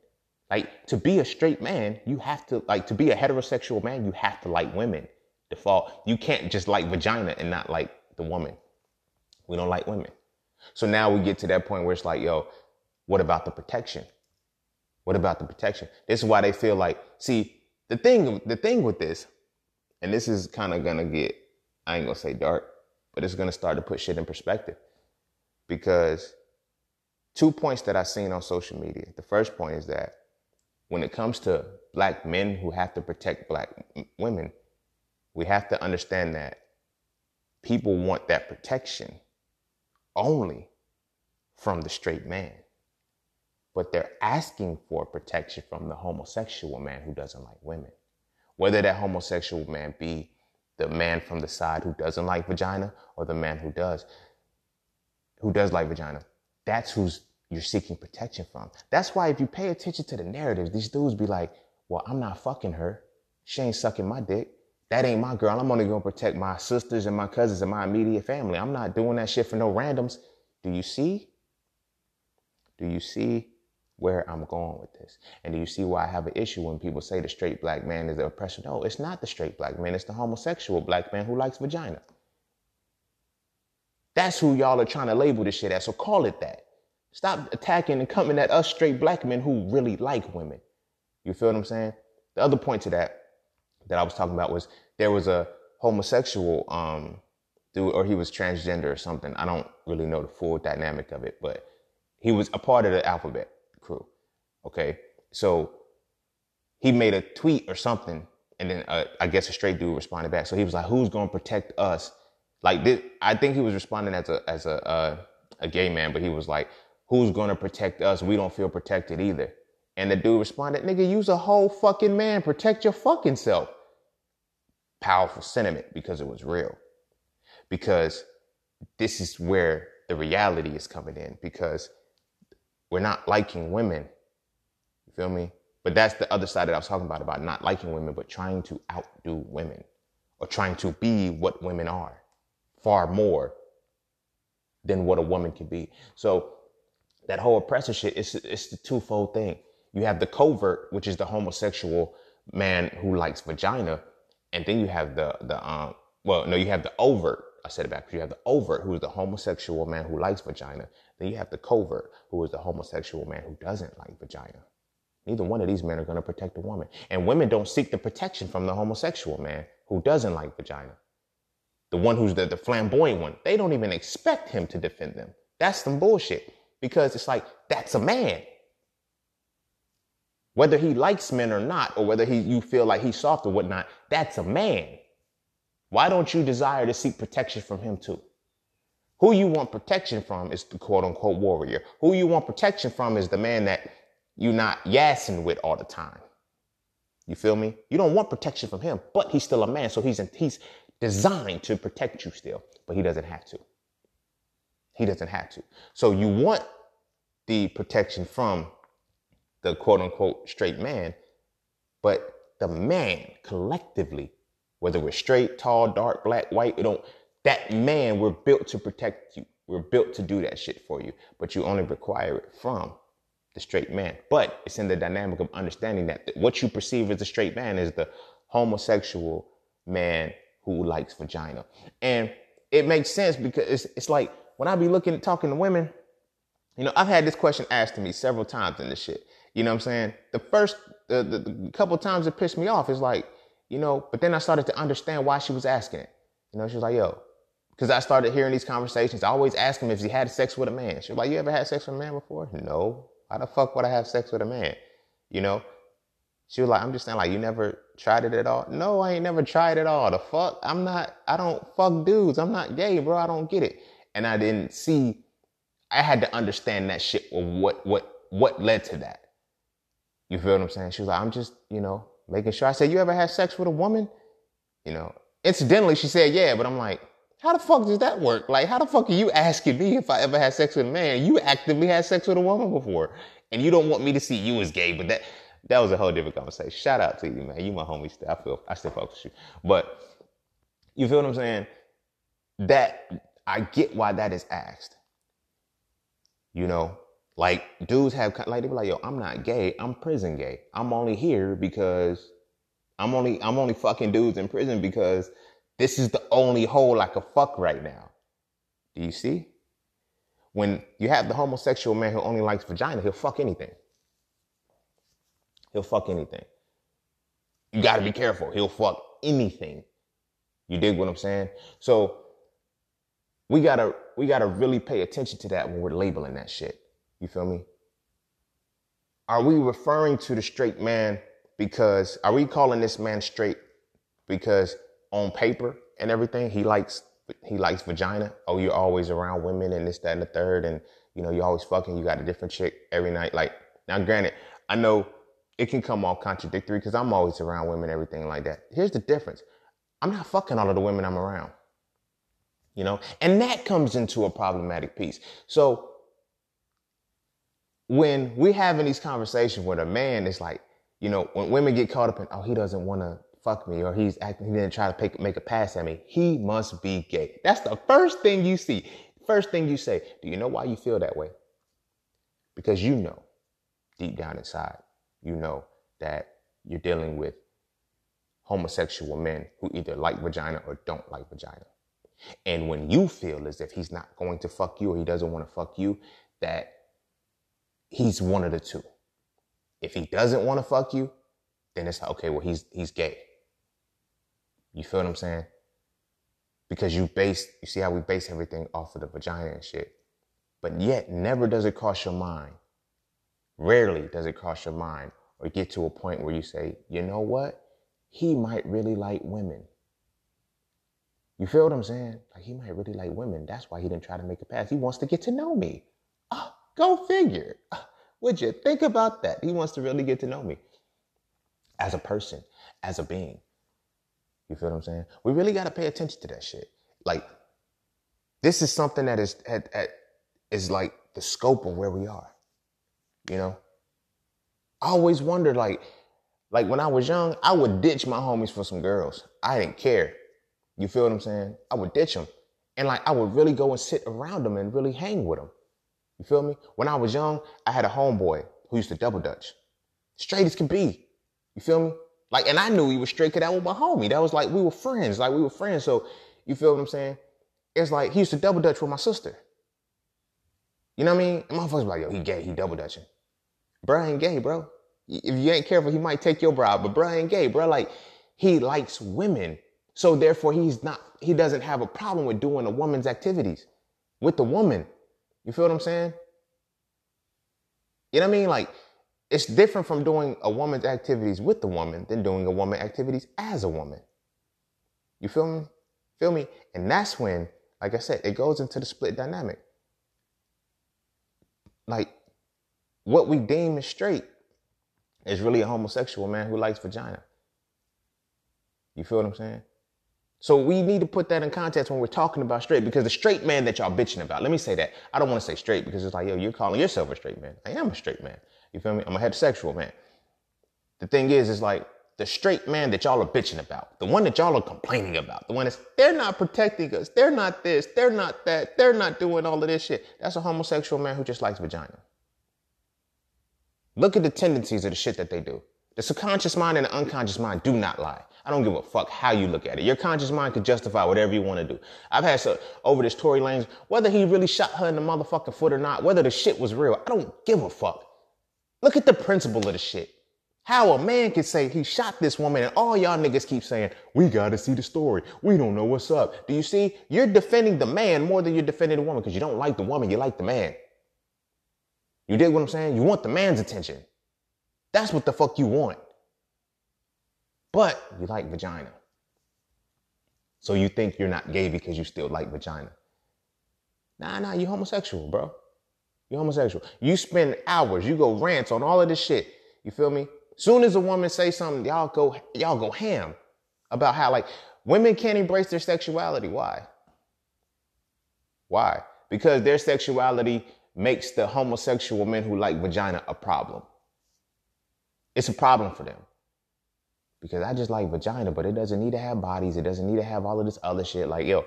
Like to be a straight man, you have to like to be a heterosexual man, you have to like women. Default. You can't just like vagina and not like the woman. We don't like women. So now we get to that point where it's like, yo, what about the protection? What about the protection? This is why they feel like, see, the thing, the thing with this, and this is kind of gonna get, I ain't gonna say dark, but it's gonna start to put shit in perspective. Because two points that I've seen on social media. The first point is that when it comes to black men who have to protect black women, we have to understand that people want that protection only from the straight man. But they're asking for protection from the homosexual man who doesn't like women. Whether that homosexual man be the man from the side who doesn't like vagina or the man who does, who does like vagina, that's who's you're seeking protection from. That's why if you pay attention to the narratives, these dudes be like, well, I'm not fucking her. She ain't sucking my dick. That ain't my girl. I'm only gonna protect my sisters and my cousins and my immediate family. I'm not doing that shit for no randoms. Do you see? Do you see where I'm going with this? And do you see why I have an issue when people say the straight black man is the oppressor? No, it's not the straight black man. It's the homosexual black man who likes vagina. That's who y'all are trying to label this shit as. So call it that. Stop attacking and coming at us straight black men who really like women. You feel what I'm saying? The other point to that that I was talking about was there was a homosexual um dude or he was transgender or something. I don't really know the full dynamic of it, but he was a part of the alphabet crew. Okay. So he made a tweet or something and then uh, I guess a straight dude responded back. So he was like, "Who's going to protect us?" Like this, I think he was responding as a as a uh, a gay man, but he was like, who's gonna protect us? We don't feel protected either. And the dude responded, nigga, use a whole fucking man. Protect your fucking self. Powerful sentiment because it was real. Because this is where the reality is coming in because we're not liking women. You feel me? But that's the other side that I was talking about, about not liking women, but trying to outdo women or trying to be what women are far more than what a woman can be. So that whole oppressor shit, it's, it's the twofold thing. You have the covert, which is the homosexual man who likes vagina. And then you have the, the, um, well, no, you have the overt. I said it back. You have the overt, who is the homosexual man who likes vagina. Then you have the covert, who is the homosexual man who doesn't like vagina. Neither one of these men are going to protect a woman. And women don't seek the protection from the homosexual man who doesn't like vagina. The one who's the, the flamboyant one. They don't even expect him to defend them. That's some bullshit because it's like, that's a man. Whether he likes men or not, or whether he, you feel like he's soft or whatnot, that's a man. Why don't you desire to seek protection from him too? Who you want protection from is the quote unquote warrior. Who you want protection from is the man that you're not yassing with all the time. You feel me? You don't want protection from him, but he's still a man. So he's, he's designed to protect you still, but he doesn't have to. He doesn't have to. So you want the protection from the quote unquote straight man, but the man collectively, whether we're straight, tall, dark, black, white, we don't, that man, we're built to protect you. We're built to do that shit for you, but you only require it from the straight man. But it's in the dynamic of understanding that what you perceive as a straight man is the homosexual man who likes vagina. And it makes sense because it's, it's like when I be looking, talking to women, you know, I've had this question asked to me several times in this shit. You know what I'm saying? The first, the, the, the couple times it pissed me off is like, you know, but then I started to understand why she was asking it. You know, she was like, yo, because I started hearing these conversations. I always ask him if he had sex with a man. She was like, you ever had sex with a man before? No. Why the fuck would I have sex with a man? You know? She was like, I'm just saying, like, you never tried it at all? No, I ain't never tried it at all. The fuck? I'm not, I don't fuck dudes. I'm not gay, bro. I don't get it and I didn't see. I had to understand that shit. Or what what what led to that? You feel what I'm saying? She was like, I'm just you know making sure I said, You ever had sex with a woman? You know, incidentally, she said, Yeah, but I'm like, how the fuck does that work? Like, how the fuck are you asking me if I ever had sex with a man? You actively had sex with a woman before, and you don't want me to see you as gay. But that that was a whole different conversation. Shout out to you, man. You my homie. Still, I feel I still fuck with you. But you feel what I'm saying? That I get why that is asked. You know, like dudes have like they be like, yo, I'm not gay. I'm prison gay. I'm only here because I'm only I'm only fucking dudes in prison because this is the only hole I could fuck right now. Do you see? When you have the homosexual man who only likes vagina, he'll fuck anything. He'll fuck anything. You got to be careful. He'll fuck anything. You dig what I'm saying? So we gotta we gotta really pay attention to that when we're labeling that shit. You feel me? Are we referring to the straight man because are we calling this man straight because on paper and everything he likes he likes vagina? Oh, you're always around women and this, that, and the third, and you know, you're always fucking, you got a different chick every night. Like, now granted, I know it can come off contradictory because I'm always around women, everything like that. Here's the difference. I'm not fucking all of the women I'm around. You know? And that comes into a problematic piece. So when we're having these conversations with a man, it's like, you know, when women get caught up in, oh, he doesn't want to fuck me or he's acting, he didn't try to make, make a pass at me. He must be gay. That's the first thing you see. First thing you say. Do you know why you feel that way? Because you know deep down inside, you know that you're dealing with homosexual men who either like vagina or don't like vagina. And when you feel as if he's not going to fuck you or he doesn't want to fuck you, that he's one of the two. If he doesn't want to fuck you, then it's like, okay, well, he's he's gay. You feel what I'm saying? Because you base, you see how we base everything off of the vagina and shit. But yet, never does it cross your mind. Rarely does it cross your mind or get to a point where you say, you know what? He might really like women. You feel what I'm saying? Like he might really like women. That's why he didn't try to make a pass. He wants to get to know me. Oh, go figure. Ah, would you think about that? He wants to really get to know me as a person, as a being. You feel what I'm saying? We really got to pay attention to that shit. Like, this is something that is at, at, is like the scope of where we are. You know, I always wondered, like, like when I was young, I would ditch my homies for some girls. I didn't care. You feel what I'm saying? I would ditch them, and like I would really go and sit around them and really hang with them. You feel me? When I was young, I had a homeboy who used to double dutch, straight as can be. You feel me? Like, and I knew he was straight because that was my homie. That was like, we were friends. Like, we were friends. So, you feel what I'm saying? It's like he used to double dutch with my sister. You know what I mean? And motherfuckers like, yo, he gay, he double dutching. Bro ain't gay, bro. If you ain't careful, he might take your bro, but bro ain't gay, bro. Like, he likes women. So therefore, he's not, he doesn't have a problem with doing a woman's activities with the woman. You feel what I'm saying? You know what I mean? Like, it's different from doing a woman's activities with the woman than doing a woman activities as a woman. You feel me? Feel me? And that's when, like I said, it goes into the split dynamic. Like, what we deem as straight is really a homosexual man who likes vagina. You feel what I'm saying? So we need to put that in context when we're talking about straight because the straight man that y'all bitching about, let me say that. I don't want to say straight because it's like, yo, you're calling yourself a straight man. I am a straight man. You feel me? I'm a heterosexual man. The thing is, is like the straight man that y'all are bitching about, the one that y'all are complaining about, the one that's they're not protecting us, they're not this, they're not that, they're not doing all of this shit. That's a homosexual man who just likes vagina. Look at the tendencies of the shit that they do. The subconscious mind and the unconscious mind do not lie. I don't give a fuck how you look at it. Your conscious mind could justify whatever you want to do. I've had so over this Tory Lanez, whether he really shot her in the motherfucking foot or not, whether the shit was real, I don't give a fuck. Look at the principle of the shit. How a man can say he shot this woman and all y'all niggas keep saying, we gotta see the story. We don't know what's up. Do you see? You're defending the man more than you're defending the woman because you don't like the woman, you like the man. You dig what I'm saying? You want the man's attention. That's what the fuck you want. But you like vagina. So you think you're not gay because you still like vagina. Nah, nah, you're homosexual, bro. You're homosexual. You spend hours, you go rants on all of this shit. You feel me? Soon as a woman say something, y'all go, y'all go ham about how like women can't embrace their sexuality. Why? Why? Because their sexuality makes the homosexual men who like vagina a problem. It's a problem for them. Because I just like vagina, but it doesn't need to have bodies. It doesn't need to have all of this other shit. Like, yo,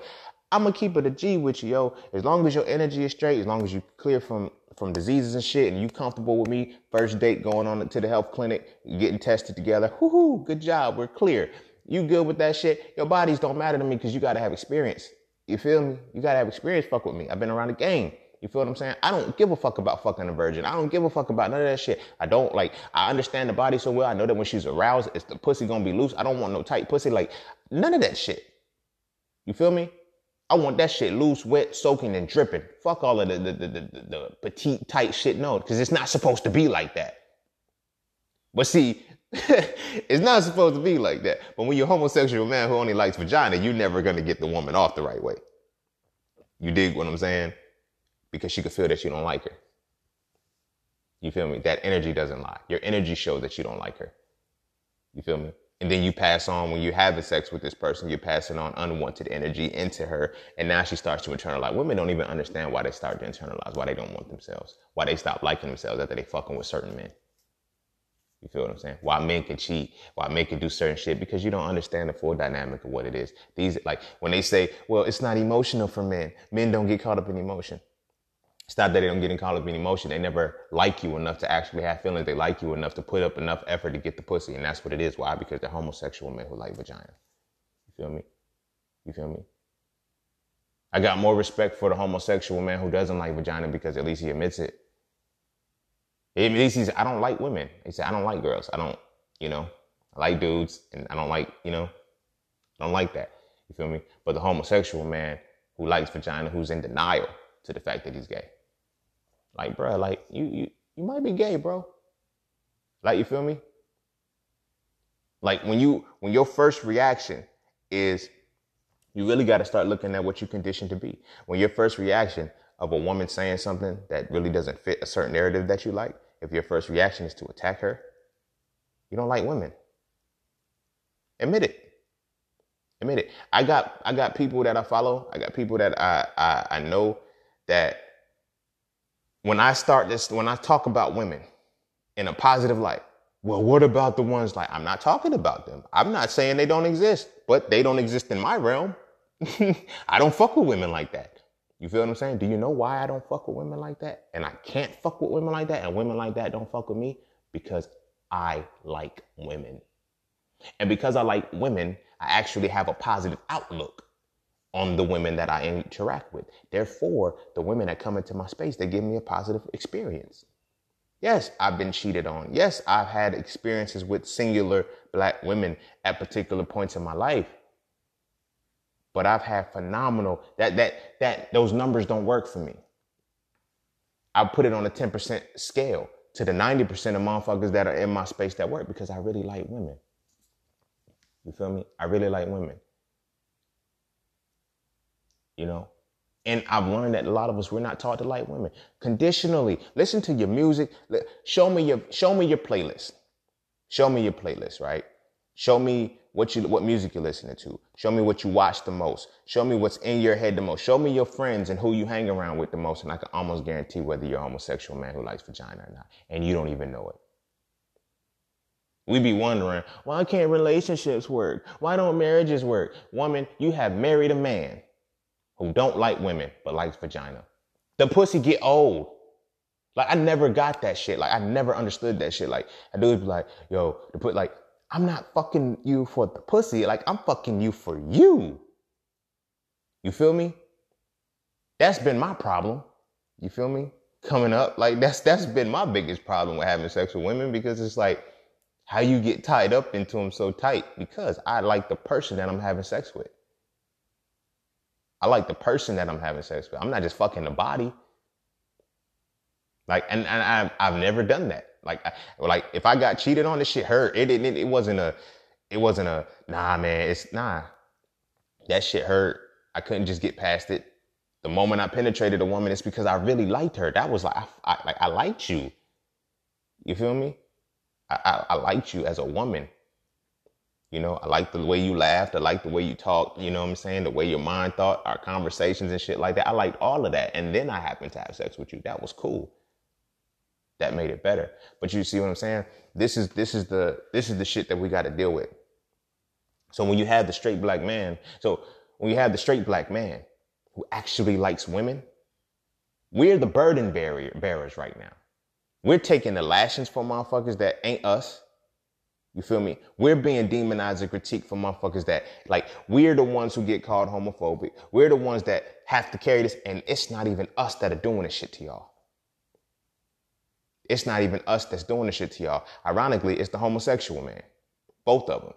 I'm gonna keep it a G with you, yo. As long as your energy is straight, as long as you clear from from diseases and shit, and you comfortable with me, first date going on to the health clinic, getting tested together. Whoo, good job. We're clear. You good with that shit? Your bodies don't matter to me because you gotta have experience. You feel me? You gotta have experience. Fuck with me. I've been around the game. You feel what I'm saying? I don't give a fuck about fucking a virgin. I don't give a fuck about none of that shit. I don't like, I understand the body so well. I know that when she's aroused, it's the pussy gonna be loose. I don't want no tight pussy. Like, none of that shit. You feel me? I want that shit loose, wet, soaking, and dripping. Fuck all of the, the, the, the, the petite, tight shit. No, because it's not supposed to be like that. But see, [laughs] it's not supposed to be like that. But when you're a homosexual man who only likes vagina, you're never gonna get the woman off the right way. You dig what I'm saying? Because she could feel that you don't like her. You feel me? That energy doesn't lie. Your energy shows that you don't like her. You feel me? And then you pass on when you have sex with this person, you're passing on unwanted energy into her. And now she starts to internalize. Women don't even understand why they start to internalize, why they don't want themselves, why they stop liking themselves after they fucking with certain men. You feel what I'm saying? Why men can cheat, why men can do certain shit, because you don't understand the full dynamic of what it is. These, like, when they say, well, it's not emotional for men, men don't get caught up in emotion. It's not that they don't get caught up in emotion. They never like you enough to actually have feelings. They like you enough to put up enough effort to get the pussy. And that's what it is. Why? Because they're homosexual men who like vagina. You feel me? You feel me? I got more respect for the homosexual man who doesn't like vagina because at least he admits it. At least he's, I don't like women. He said, I don't like girls. I don't, you know, I like dudes and I don't like, you know, I don't like that. You feel me? But the homosexual man who likes vagina, who's in denial to the fact that he's gay. Like, bro, like you you you might be gay, bro. Like, you feel me? Like when you when your first reaction is you really got to start looking at what you conditioned to be. When your first reaction of a woman saying something that really doesn't fit a certain narrative that you like, if your first reaction is to attack her, you don't like women. Admit it. Admit it. I got I got people that I follow. I got people that I I, I know that when I start this, when I talk about women in a positive light, well, what about the ones like, I'm not talking about them. I'm not saying they don't exist, but they don't exist in my realm. [laughs] I don't fuck with women like that. You feel what I'm saying? Do you know why I don't fuck with women like that? And I can't fuck with women like that, and women like that don't fuck with me? Because I like women. And because I like women, I actually have a positive outlook on the women that I interact with. Therefore, the women that come into my space, they give me a positive experience. Yes, I've been cheated on. Yes, I've had experiences with singular black women at particular points in my life. But I've had phenomenal that that that those numbers don't work for me. I put it on a 10% scale to the 90% of motherfuckers that are in my space that work because I really like women. You feel me? I really like women you know and I've learned that a lot of us we're not taught to like women. Conditionally, listen to your music. Show me your show me your playlist. Show me your playlist, right? Show me what you what music you're listening to. Show me what you watch the most. Show me what's in your head the most. Show me your friends and who you hang around with the most, and I can almost guarantee whether you're a homosexual man who likes vagina or not, and you don't even know it. We be wondering, why can't relationships work? Why don't marriages work? Woman, you have married a man who don't like women but likes vagina. The pussy get old. Like I never got that shit. Like I never understood that shit. Like I do be like, yo, to put like, I'm not fucking you for the pussy. Like I'm fucking you for you. You feel me? That's been my problem. You feel me? Coming up, like that's that's been my biggest problem with having sex with women because it's like how you get tied up into them so tight because I like the person that I'm having sex with. I like the person that I'm having sex with. I'm not just fucking the body. Like, and, and I've, I've never done that. Like, I, like if I got cheated on, this shit hurt. It, it, it wasn't a, it wasn't a, nah, man, it's nah. That shit hurt. I couldn't just get past it. The moment I penetrated a woman, it's because I really liked her. That was like, I, I like, I liked you. You feel me? I, I, I, I liked you as a woman. You know, I like the way you laughed. I like the way you talked. You know what I'm saying? The way your mind thought, our conversations and shit like that. I liked all of that. And then I happened to have sex with you. That was cool. That made it better. But you see what I'm saying? This is this is the this is the shit that we got to deal with. So when you have the straight black man, so when you have the straight black man who actually likes women, we're the burden barrier bearers right now. We're taking the lashings for motherfuckers that ain't us. You feel me? We're being demonized and critiqued for motherfuckers that, like, we're the ones who get called homophobic. We're the ones that have to carry this, and it's not even us that are doing this shit to y'all. It's not even us that's doing this shit to y'all. Ironically, it's the homosexual man. Both of them.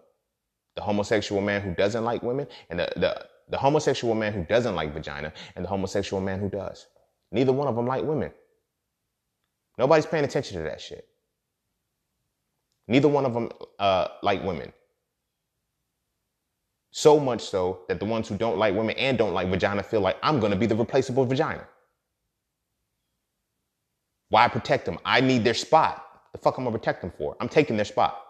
The homosexual man who doesn't like women, and the, the, the homosexual man who doesn't like vagina, and the homosexual man who does. Neither one of them like women. Nobody's paying attention to that shit. Neither one of them uh, like women. So much so that the ones who don't like women and don't like vagina feel like I'm going to be the replaceable vagina. Why protect them? I need their spot. The fuck I'm gonna protect them for? I'm taking their spot.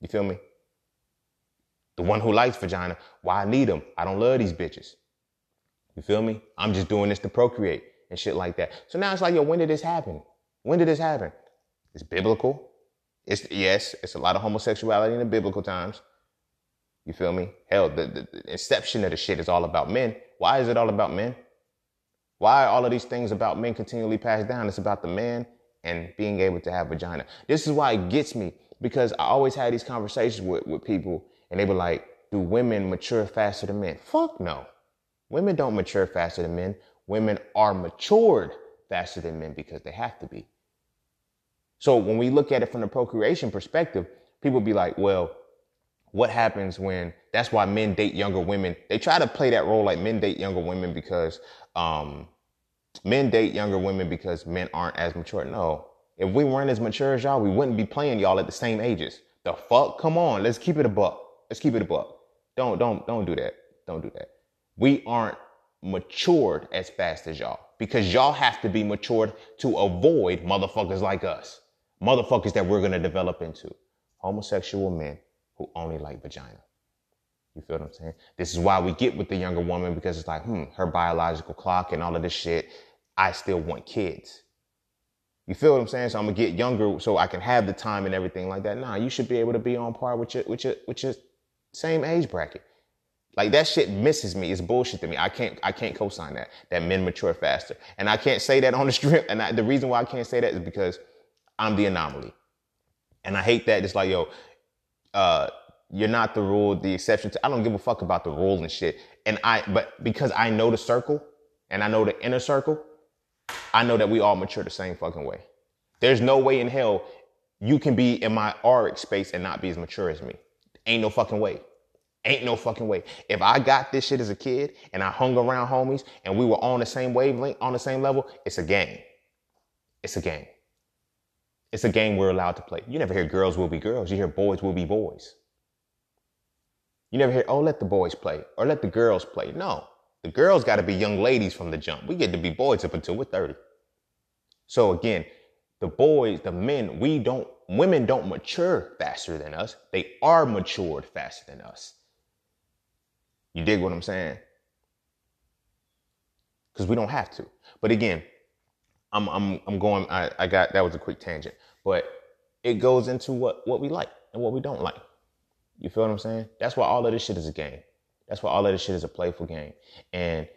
You feel me? The one who likes vagina, why I need them? I don't love these bitches. You feel me? I'm just doing this to procreate and shit like that. So now it's like, yo, when did this happen? When did this happen? It's biblical. It's yes, it's a lot of homosexuality in the biblical times. You feel me? Hell, the, the, the inception of the shit is all about men. Why is it all about men? Why are all of these things about men continually passed down? It's about the man and being able to have vagina. This is why it gets me because I always had these conversations with, with people and they were like, do women mature faster than men? Fuck no. Women don't mature faster than men women are matured faster than men because they have to be. So when we look at it from the procreation perspective, people be like, well, what happens when that's why men date younger women? They try to play that role like men date younger women because um, men date younger women because men aren't as mature. No. If we weren't as mature as y'all, we wouldn't be playing y'all at the same ages. The fuck? Come on, let's keep it a buck. Let's keep it a buck. Don't don't don't do that. Don't do that. We aren't matured as fast as y'all because y'all have to be matured to avoid motherfuckers like us. Motherfuckers that we're going to develop into. Homosexual men who only like vagina. You feel what I'm saying? This is why we get with the younger woman because it's like, hmm, her biological clock and all of this shit. I still want kids. You feel what I'm saying? So I'm gonna get younger so I can have the time and everything like that. Nah, you should be able to be on par with your with your with your same age bracket. Like that shit misses me. It's bullshit to me. I can't, I can't co-sign that, that men mature faster. And I can't say that on the strip. And I, the reason why I can't say that is because I'm the anomaly. And I hate that. It's like, yo, uh, you're not the rule, the exception to, I don't give a fuck about the rule and shit. And I, but because I know the circle and I know the inner circle, I know that we all mature the same fucking way. There's no way in hell you can be in my auric space and not be as mature as me. Ain't no fucking way. Ain't no fucking way. If I got this shit as a kid and I hung around homies and we were on the same wavelength, on the same level, it's a game. It's a game. It's a game we're allowed to play. You never hear girls will be girls. You hear boys will be boys. You never hear, oh, let the boys play or let the girls play. No, the girls got to be young ladies from the jump. We get to be boys up until we're 30. So again, the boys, the men, we don't, women don't mature faster than us. They are matured faster than us. You dig what I'm saying? Because we don't have to. But again, I'm I'm I'm going. I, I got that was a quick tangent, but it goes into what what we like and what we don't like. You feel what I'm saying? That's why all of this shit is a game. That's why all of this shit is a playful game. And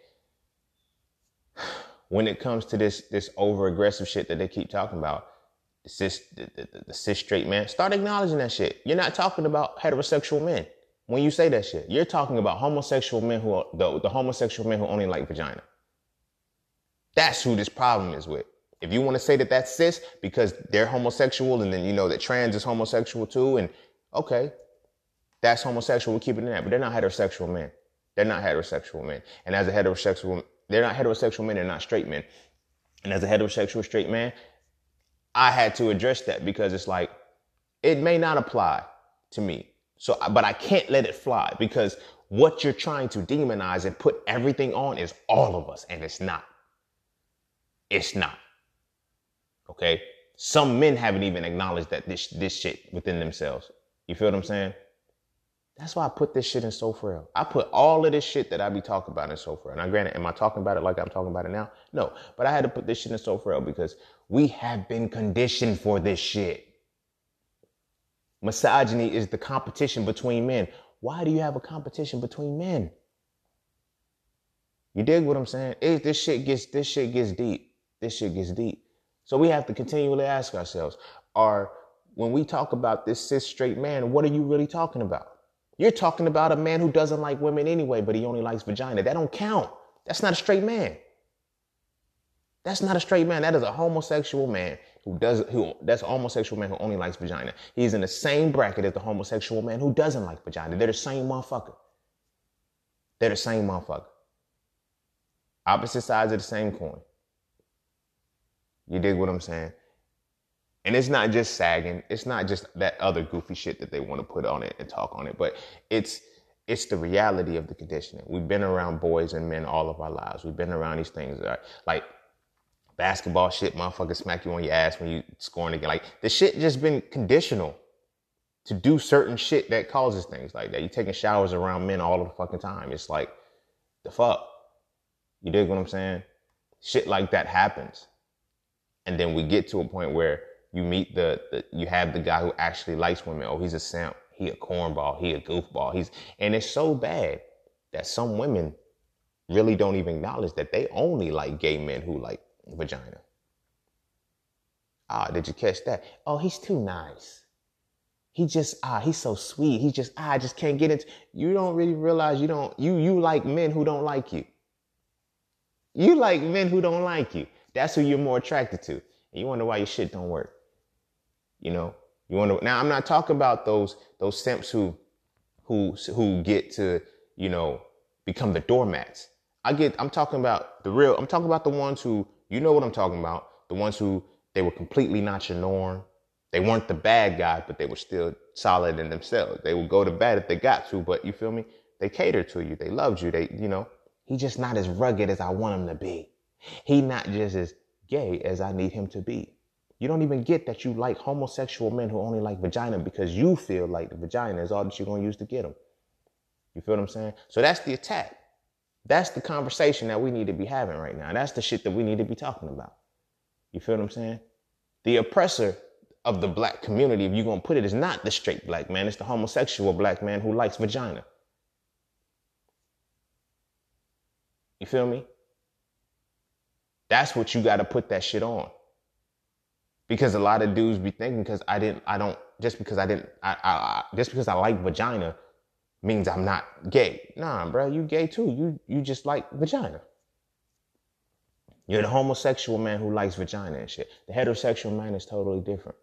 when it comes to this this over aggressive shit that they keep talking about, the cis the, the, the cis straight man, start acknowledging that shit. You're not talking about heterosexual men when you say that shit. You're talking about homosexual men who are the, the homosexual men who only like vagina. That's who this problem is with. If you want to say that that's cis because they're homosexual and then you know that trans is homosexual too, and okay, that's homosexual, we'll keep it in that. But they're not heterosexual men. They're not heterosexual men. And as a heterosexual, they're not heterosexual men, they're not straight men. And as a heterosexual straight man, I had to address that because it's like, it may not apply to me. So, but I can't let it fly because what you're trying to demonize and put everything on is all of us, and it's not. It's not. Okay? some men haven't even acknowledged that this this shit within themselves. You feel what I'm saying? That's why I put this shit in So Frail. I put all of this shit that I be talking about in So Frail. Now, granted, am I talking about it like I'm talking about it now? No. But I had to put this shit in So Frail because we have been conditioned for this shit. Misogyny is the competition between men. Why do you have a competition between men? You dig what I'm saying? It, this shit gets this shit gets deep. This shit gets deep. So we have to continually ask ourselves, are when we talk about this cis straight man, what are you really talking about? You're talking about a man who doesn't like women anyway, but he only likes vagina. That don't count. That's not a straight man. That's not a straight man. That is a homosexual man who does who that's a homosexual man who only likes vagina. He's in the same bracket as the homosexual man who doesn't like vagina. They're the same motherfucker. They're the same motherfucker. Opposite sides of the same coin. You dig what I'm saying? And it's not just sagging. It's not just that other goofy shit that they want to put on it and talk on it, but it's it's the reality of the conditioning. We've been around boys and men all of our lives. We've been around these things like, like basketball shit, motherfuckers smack you on your ass when you scoring again. Like the shit just been conditional to do certain shit that causes things like that. You taking showers around men all of the fucking time. It's like the fuck. You dig what I'm saying? Shit like that happens. And then we get to a point where you meet the, the you have the guy who actually likes women. Oh, he's a simp. He a cornball. He a goofball. He's and it's so bad that some women really don't even acknowledge that they only like gay men who like vagina. Ah, did you catch that? Oh, he's too nice. He just ah, he's so sweet. He just ah, I just can't get into. You don't really realize you don't you you like men who don't like you. You like men who don't like you. That's who you're more attracted to. And you wonder why your shit don't work. You know, you wonder. Now, I'm not talking about those those simps who who who get to you know become the doormats. I get. I'm talking about the real. I'm talking about the ones who you know what I'm talking about. The ones who they were completely not your norm. They weren't the bad guy, but they were still solid in themselves. They would go to bed if they got to, but you feel me? They catered to you. They loved you. They, you know, he's just not as rugged as I want him to be. He not just as gay as I need him to be. You don't even get that you like homosexual men who only like vagina because you feel like the vagina is all that you're going to use to get them. You feel what I'm saying? So that's the attack. That's the conversation that we need to be having right now. That's the shit that we need to be talking about. You feel what I'm saying? The oppressor of the black community, if you're going to put it, is not the straight black man. It's the homosexual black man who likes vagina. You feel me? That's what you got to put that shit on because a lot of dudes be thinking because I didn't, I don't, just because I didn't, I, I, I, just because I like vagina means I'm not gay. Nah, bro, you gay too. You, you just like vagina. You're the homosexual man who likes vagina and shit. The heterosexual man is totally different.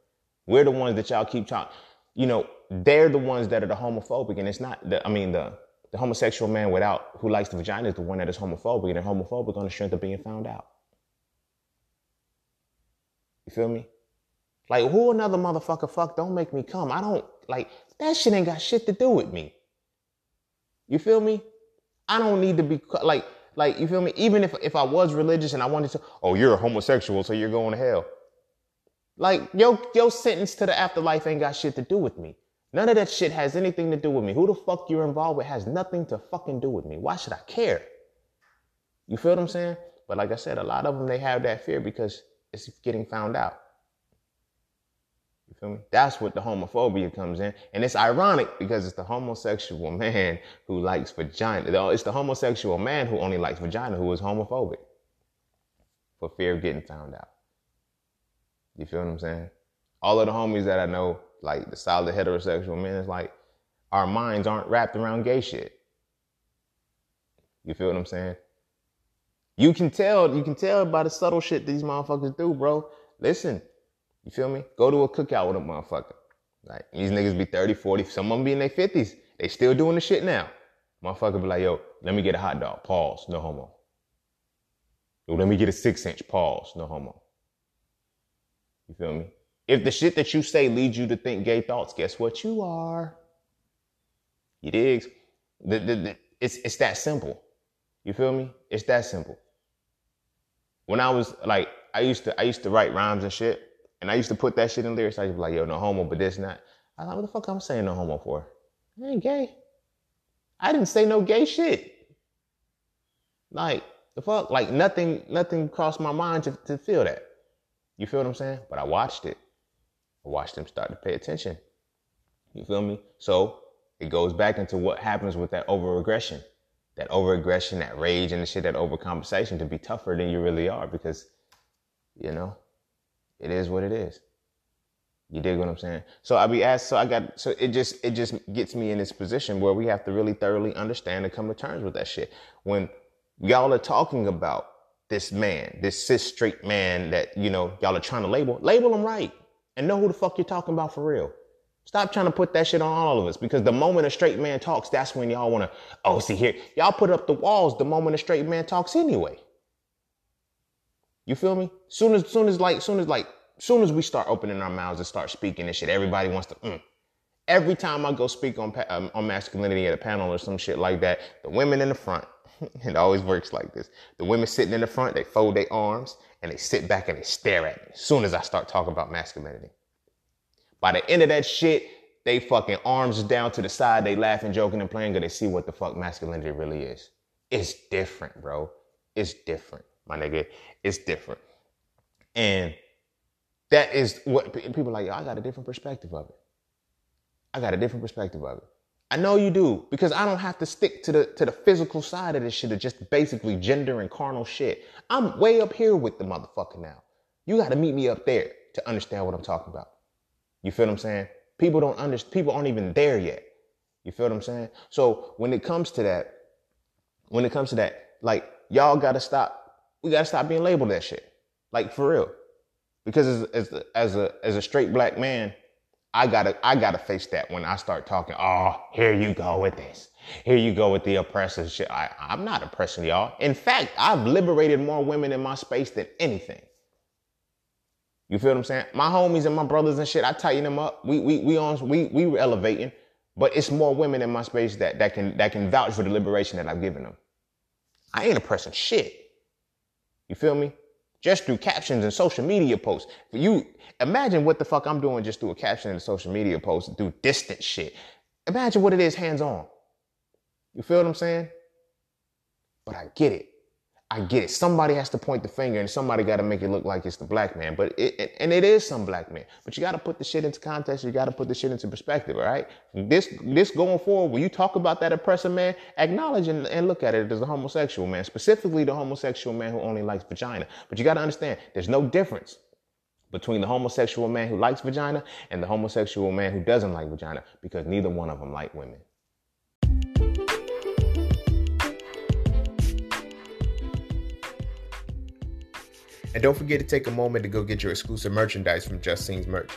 We're the ones that y'all keep talking. You know, they're the ones that are the homophobic, and it's not the. I mean, the the homosexual man without who likes the vagina is the one that is homophobic, and they're homophobic on the strength of being found out. You feel me? Like, who another motherfucker fuck don't make me come. I don't, like, that shit ain't got shit to do with me. You feel me? I don't need to be, like, like, you feel me? Even if, if I was religious and I wanted to, oh, you're a homosexual, so you're going to hell. Like, your, your sentence to the afterlife ain't got shit to do with me. None of that shit has anything to do with me. Who the fuck you're involved with has nothing to fucking do with me. Why should I care? You feel what I'm saying? But like I said, a lot of them, they have that fear because it's getting found out. You feel me? That's what the homophobia comes in. And it's ironic because it's the homosexual [laughs] man who likes vagina. It's the homosexual man who only likes vagina who is homophobic for fear of getting found out. You feel what I'm saying? All of the homies that I know, like the solid heterosexual men, is like our minds aren't wrapped around gay shit. You feel what I'm saying? You can tell, you can tell by the subtle shit these motherfuckers do, bro. Listen, you feel me? Go to a cookout with a motherfucker. Like these niggas be 30, 40, some of them be in their 50s. They still doing the shit now. Motherfucker be like, yo, let me get a hot dog. Pause. No homo. Yo, let me get a six inch. Pause. No homo. You feel me? If the shit that you say leads you to think gay thoughts, guess what you are? You digs? The, the, the, it's, it's that simple. You feel me? It's that simple. When I was like, I used to, I used to write rhymes and shit And I used to put that shit in lyrics. I used to be like, yo, no homo, but this not. I was like, what the fuck I'm saying no homo for? I ain't gay. I didn't say no gay shit. Like, the fuck? Like nothing, nothing crossed my mind to, to feel that. You feel what I'm saying? But I watched it. I watched them start to pay attention. You feel me? So it goes back into what happens with that over aggression. That over aggression, that rage and the shit, that over conversation to be tougher than you really are because, you know, it is what it is. You dig what I'm saying? So I be asked, so I got, so it just, it just gets me in this position where we have to really thoroughly understand and come to terms with that shit. When y'all are talking about this man, this cis straight man that, you know, y'all are trying to label, label him right and know who the fuck you're talking about for real. Stop trying to put that shit on all of us because the moment a straight man talks, that's when y'all want to, oh, see here, y'all put up the walls the moment a straight man talks anyway. You feel me? Soon as, soon as like, soon as like, soon as we start opening our mouths and start speaking and shit, everybody wants to, mm. Every time I go speak on, um, on masculinity at a panel or some shit like that, the women in the front, [laughs] it always works like this. The women sitting in the front, they fold their arms and they sit back and they stare at me as soon as I start talking about masculinity. By the end of that shit, they fucking arms down to the side, they laughing, joking, and playing, because they see what the fuck masculinity really is. It's different, bro. It's different, my nigga. It's different. And that is what people like, yo, I got a different perspective of it. I got a different perspective of it. I know you do, because I don't have to stick to the to the physical side of this shit of just basically gender and carnal shit. I'm way up here with the motherfucker now. You gotta meet me up there to understand what I'm talking about. You feel what I'm saying? People don't understand, people aren't even there yet. You feel what I'm saying? So when it comes to that, when it comes to that, like y'all gotta stop, we gotta stop being labeled that shit. Like for real. Because as, as, as a as a straight black man, I gotta I gotta face that when I start talking. Oh, here you go with this. Here you go with the oppressive shit. I, I'm not oppressing y'all. In fact, I've liberated more women in my space than anything. You feel what I'm saying? My homies and my brothers and shit, I tighten them up. We we we on we we were elevating, but it's more women in my space that that can that can vouch for the liberation that I've given them. I ain't oppressing shit. You feel me? Just through captions and social media posts. You imagine what the fuck I'm doing just through a caption and a social media post through distant shit. Imagine what it is hands on. You feel what I'm saying? But I get it. I get it. Somebody has to point the finger and somebody got to make it look like it's the black man. But it, and it is some black man. But you got to put the shit into context. You got to put the shit into perspective. All right. This, this going forward, when you talk about that oppressor man, acknowledge and, and look at it as a homosexual man, specifically the homosexual man who only likes vagina. But you got to understand there's no difference between the homosexual man who likes vagina and the homosexual man who doesn't like vagina because neither one of them like women. And don't forget to take a moment to go get your exclusive merchandise from Just Seen's merch.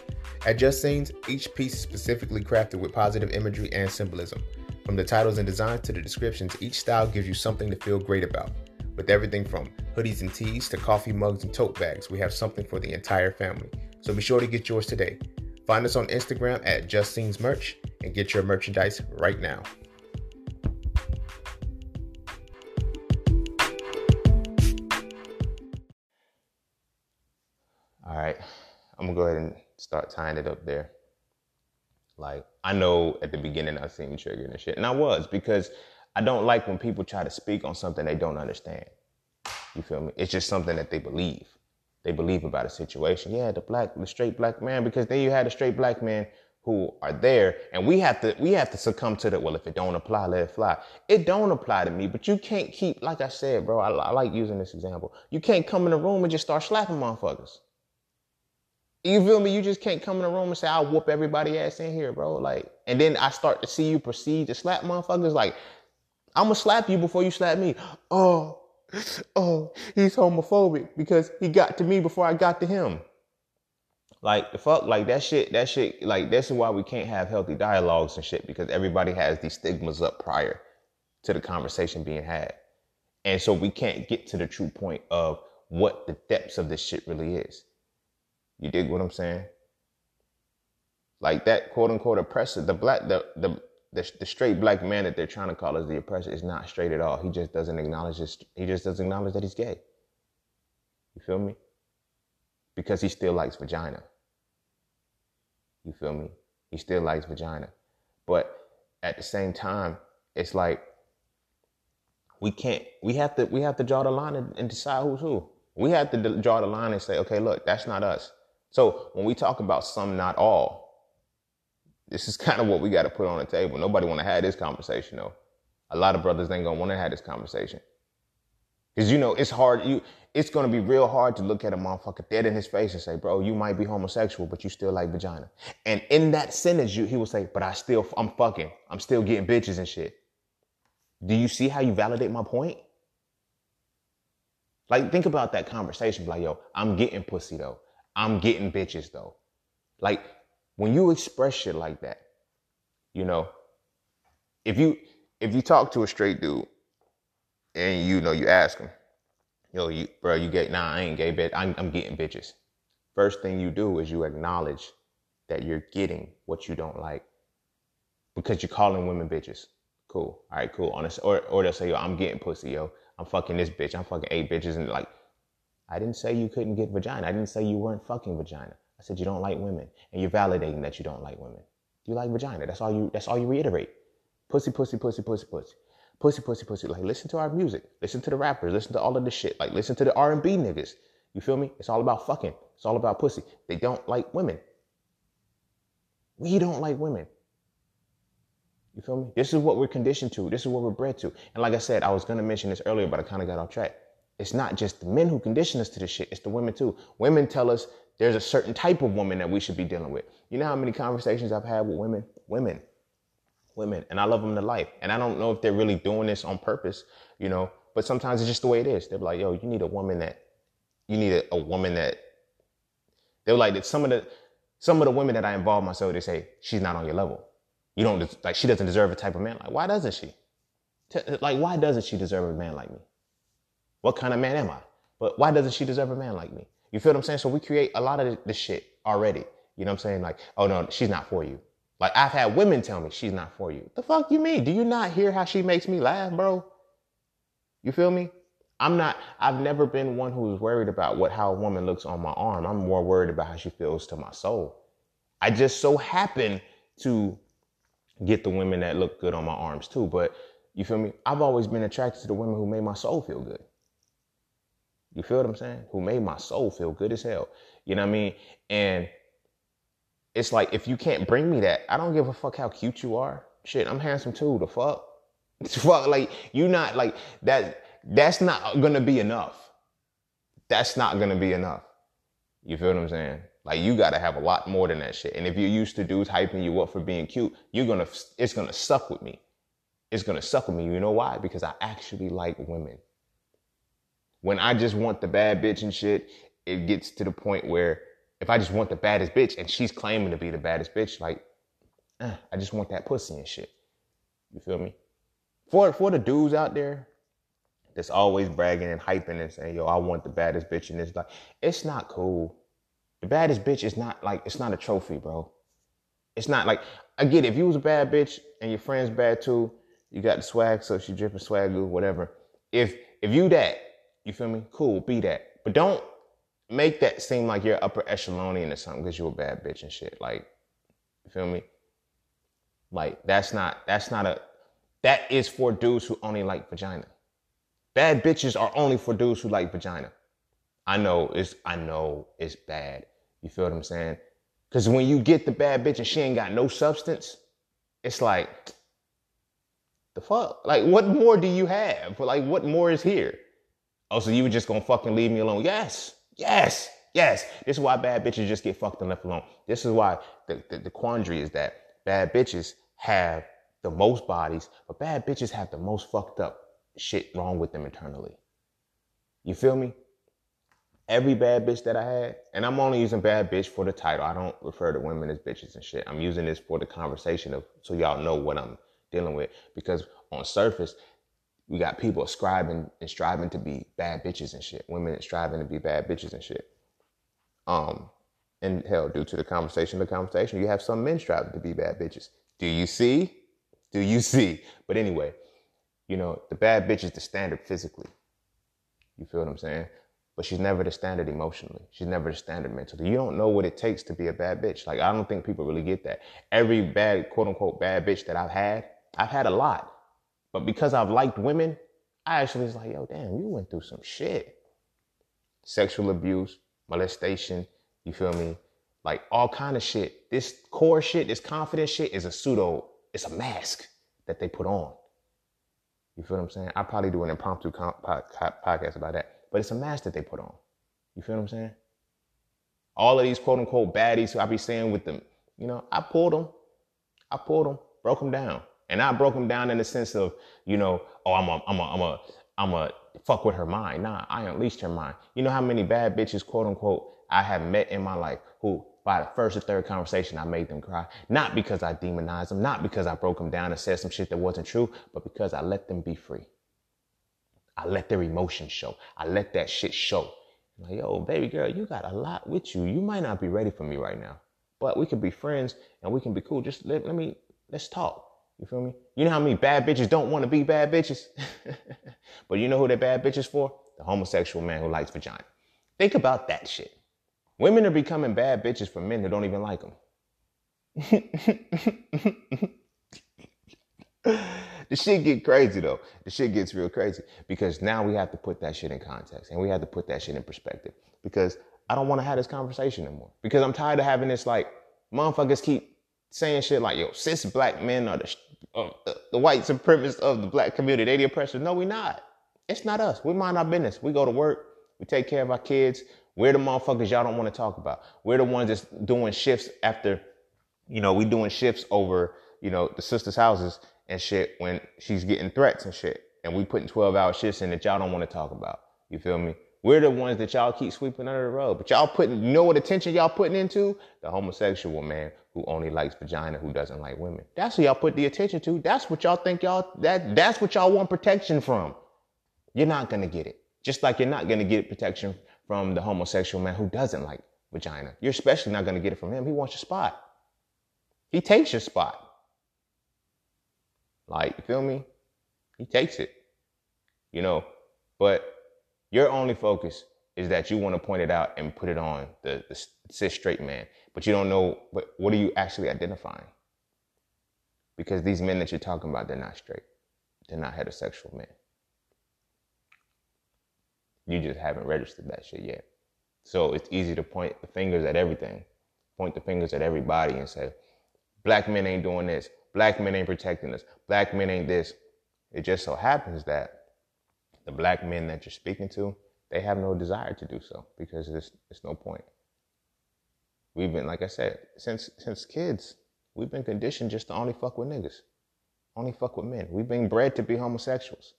At Just Seen's, each piece is specifically crafted with positive imagery and symbolism. From the titles and designs to the descriptions, each style gives you something to feel great about. With everything from hoodies and tees to coffee mugs and tote bags, we have something for the entire family. So be sure to get yours today. Find us on Instagram at Just Seen's Merch and get your merchandise right now. All right, I'm gonna go ahead and start tying it up there. Like I know at the beginning I seemed triggered and shit, and I was because I don't like when people try to speak on something they don't understand. You feel me? It's just something that they believe. They believe about a situation. Yeah, the black, the straight black man, because then you had a straight black man who are there, and we have to we have to succumb to that. Well, if it don't apply, let it fly. It don't apply to me, but you can't keep like I said, bro. I, I like using this example. You can't come in the room and just start slapping motherfuckers. You feel me? You just can't come in the room and say, I'll whoop everybody ass in here, bro. Like, and then I start to see you proceed to slap motherfuckers. Like, I'm gonna slap you before you slap me. Oh, oh, he's homophobic because he got to me before I got to him. Like the fuck, like that shit, that shit, like this is why we can't have healthy dialogues and shit because everybody has these stigmas up prior to the conversation being had. And so we can't get to the true point of what the depths of this shit really is. You dig what I'm saying? Like that quote unquote oppressor, the black, the, the, the, the straight black man that they're trying to call as the oppressor is not straight at all. He just doesn't acknowledge this. He just doesn't acknowledge that he's gay. You feel me? Because he still likes vagina. You feel me? He still likes vagina. But at the same time, it's like we can't we have to we have to draw the line and, and decide who's who. We have to draw the line and say, okay, look, that's not us. So when we talk about some, not all, this is [laughs] kind of what we got to put on the table. Nobody want to have this conversation though. A lot of brothers ain't gonna want to have this conversation. Cause you know it's hard. You it's gonna be real hard to look at a motherfucker dead in his face and say, "Bro, you might be homosexual, but you still like vagina." And in that sentence, you he will say, "But I still, I'm fucking, I'm still getting bitches and shit." Do you see how you validate my point? Like, think about that conversation. Like, yo, I'm getting pussy though. I'm getting bitches though. Like, when you express shit like that, you know, if you if you talk to a straight dude and you know you ask him, yo, you bro, you get nah, I ain't gay, bitch. I'm, I'm getting bitches. First thing you do is you acknowledge that you're getting what you don't like because you're calling women bitches. Cool. All right, cool. Honest. Or or they'll say, yo, I'm getting pussy, yo. I'm fucking this bitch. I'm fucking eight bitches, and like, I didn't say you couldn't get vagina. I didn't say you weren't fucking vagina. I said you don't like women, and you're validating that you don't like women. You like vagina. That's all you. That's all you reiterate. Pussy, pussy, pussy, pussy, pussy, pussy, pussy, pussy. Like, listen to our music. Listen to the rappers. Listen to all of this shit. Like, listen to the R and B niggas. You feel me? It's all about fucking. It's all about pussy. They don't like women. We don't like women. You feel me? This is what we're conditioned to. This is what we're bred to. And like I said, I was gonna mention this earlier, but I kind of got off track. It's not just the men who condition us to this shit, it's the women too. Women tell us there's a certain type of woman that we should be dealing with. You know how many conversations I've had with women? Women. Women. And I love them to life. And I don't know if they're really doing this on purpose, you know, but sometimes it's just the way it is. They're like, yo, you need a woman that, you need a, a woman that, they're like, that some of the, some of the women that I involve myself, they say, she's not on your level. You don't like she doesn't deserve a type of man. Like why doesn't she? Like why doesn't she deserve a man like me? What kind of man am I? But why doesn't she deserve a man like me? You feel what I'm saying? So we create a lot of this shit already. You know what I'm saying? Like, oh no, she's not for you. Like I've had women tell me she's not for you. The fuck you mean? Do you not hear how she makes me laugh, bro? You feel me? I'm not, I've never been one who's worried about what how a woman looks on my arm. I'm more worried about how she feels to my soul. I just so happen to get the women that look good on my arms too. But you feel me? I've always been attracted to the women who made my soul feel good. You feel what I'm saying? Who made my soul feel good as hell. You know what I mean? And it's like if you can't bring me that, I don't give a fuck how cute you are. Shit, I'm handsome too. The fuck? [laughs] fuck like you're not like that that's not gonna be enough. That's not gonna be enough. You feel what I'm saying? Like you got to have a lot more than that shit. And if you're used to dudes hyping you up for being cute, you're gonna it's gonna suck with me. It's gonna suck with me. You know why? Because I actually like women. When I just want the bad bitch and shit, it gets to the point where if I just want the baddest bitch and she's claiming to be the baddest bitch, like eh, I just want that pussy and shit. You feel me? For for the dudes out there that's always bragging and hyping and saying, "Yo, I want the baddest bitch," and it's like, it's not cool the baddest bitch is not like it's not a trophy, bro. It's not like I get it. If you was a bad bitch and your friend's bad too, you got the swag, so she dripping swag whatever. If if you that, you feel me? Cool, be that. But don't make that seem like you're upper echelonian or something because you're a bad bitch and shit. Like, you feel me? Like that's not that's not a that is for dudes who only like vagina. Bad bitches are only for dudes who like vagina. I know it's I know it's bad. You feel what I'm saying? Cause when you get the bad bitch and she ain't got no substance, it's like the fuck? Like what more do you have? Like what more is here? Oh, so you were just gonna fucking leave me alone? Yes, yes, yes. This is why bad bitches just get fucked and left alone. This is why the, the, the quandary is that bad bitches have the most bodies, but bad bitches have the most fucked up shit wrong with them internally. You feel me? every bad bitch that I had, and I'm only using bad bitch for the title. I don't refer to women as bitches and shit. I'm using this for the conversation of so y'all know what I'm dealing with. Because on surface, we got people ascribing and striving to be bad bitches and shit. Women striving to be bad bitches and shit. Um, and hell, due to the conversation, the conversation, you have some men striving to be bad bitches. Do you see? Do you see? But anyway, you know, the bad bitch is the standard physically. You feel what I'm saying? but she's never the standard emotionally. She's never the standard mentally. You don't know what it takes to be a bad bitch. Like I don't think people really get that. Every bad quote unquote bad bitch that I've had, I've had a lot. But because I've liked women, I actually was like, yo, damn, you went through some shit. Sexual abuse, molestation, you feel me? Like all kind of shit. This core shit, this confident shit is a pseudo, it's a mask that they put on. You feel what I'm saying? I probably do an impromptu podcast about that but it's a mask that they put on. You feel what I'm saying? All of these quote unquote baddies who I be saying with them, you know, I pulled them. I pulled them, broke them down. And I broke them down in the sense of, you know, oh, I'm a, I'm a, I'm a, I'm a fuck with her mind. Nah, I unleashed her mind. You know how many bad bitches, quote unquote, I have met in my life who by the first or third conversation, I made them cry. Not because I demonized them, not because I broke them down and said some shit that wasn't true, but because I let them be free. I let their emotions show. I let that shit show. I'm like, yo, baby girl, you got a lot with you. You might not be ready for me right now, but we can be friends and we can be cool. Just let, let me, let's talk. You feel me? You know how many bad bitches don't want to be bad bitches? [laughs] but you know who they're bad bitches for? The homosexual man who likes vagina. Think about that shit. Women are becoming bad bitches for men who don't even like them. [laughs] the shit get crazy though. The shit gets real crazy because now we have to put that shit in context and we have to put that shit in perspective because I don't want to have this conversation anymore because I'm tired of having this like motherfuckers keep saying shit like yo cis black men are the uh, the white supremacists of the black community. They the oppressors. No, we not. It's not us. We mind our business. We go to work. We take care of our kids. We're the motherfuckers y'all don't want to talk about. We're the ones that's doing shifts after, you know, we doing shifts over, you know, the sisters' houses and shit when she's getting threats and shit. And we putting 12 hour shifts in that y'all don't want to talk about. You feel me? We're the ones that y'all keep sweeping under the rug. But y'all putting, you know what attention y'all putting into? The homosexual man who only likes vagina, who doesn't like women. That's who y'all put the attention to. That's what y'all think y'all, that, that's what y'all want protection from. You're not to get it. Just like you're not to get protection from the homosexual man who doesn't like vagina. You're especially not to get it from him. He wants your spot. He takes your spot. Like, you feel me? He takes it, you know, but your only focus is that you want to point it out and put it on the, the cis straight man, but you don't know what, what are you actually identifying? Because these men that you're talking about, they're not straight. They're not heterosexual men. You just haven't registered that shit yet. So it's easy to point the fingers at everything, point the fingers at everybody and say, black men ain't doing this. Black men ain't protecting us. Black men ain't this. It just so happens that the black men that you're speaking to, they have no desire to do so because there's, there's no point. We've been, like I said, since since kids, we've been conditioned just to only fuck with niggas, only fuck with men. We've been bred to be homosexuals.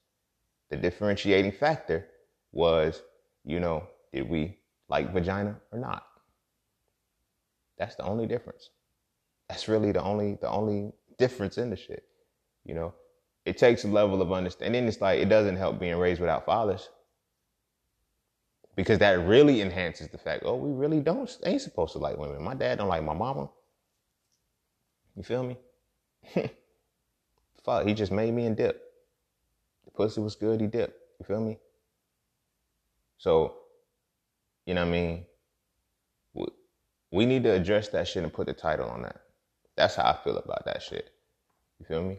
The differentiating factor was, you know, did we like vagina or not? That's the only difference. That's really the only the only difference in the shit. You know, it takes a level of understanding. And it's like it doesn't help being raised without fathers because that really enhances the fact. Oh, we really don't ain't supposed to like women. My dad don't like my mama. You feel me? [laughs] Fuck, he just made me and dip. The pussy was good. He dipped. You feel me? So, you know what I mean? We need to address that shit and put the title on that. That's how I feel about that shit. You feel me?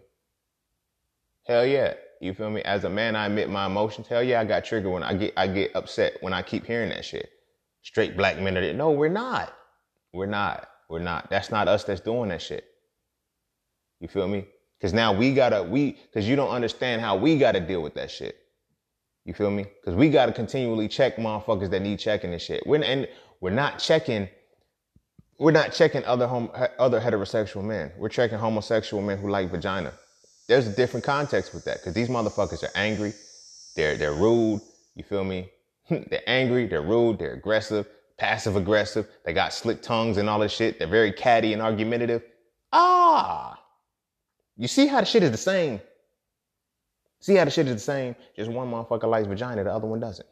Hell yeah. You feel me? As a man, I admit my emotions. Hell yeah, I got triggered when I get I get upset when I keep hearing that shit. Straight black men are. No, we're not. We're not. We're not. That's not us that's doing that shit. You feel me? Cause now we gotta we cause you don't understand how we gotta deal with that shit. You feel me? Cause we gotta continually check motherfuckers that need checking and shit. We're and we're not checking we're not checking other hom- other heterosexual men. We're checking homosexual men who like vagina. There's a different context with that because these motherfuckers are angry. They're they're rude. You feel me? [laughs] they're angry. They're rude. They're aggressive, passive aggressive. They got slick tongues and all this shit. They're very catty and argumentative. Ah, you see how the shit is the same. See how the shit is the same. Just one motherfucker likes vagina, the other one doesn't.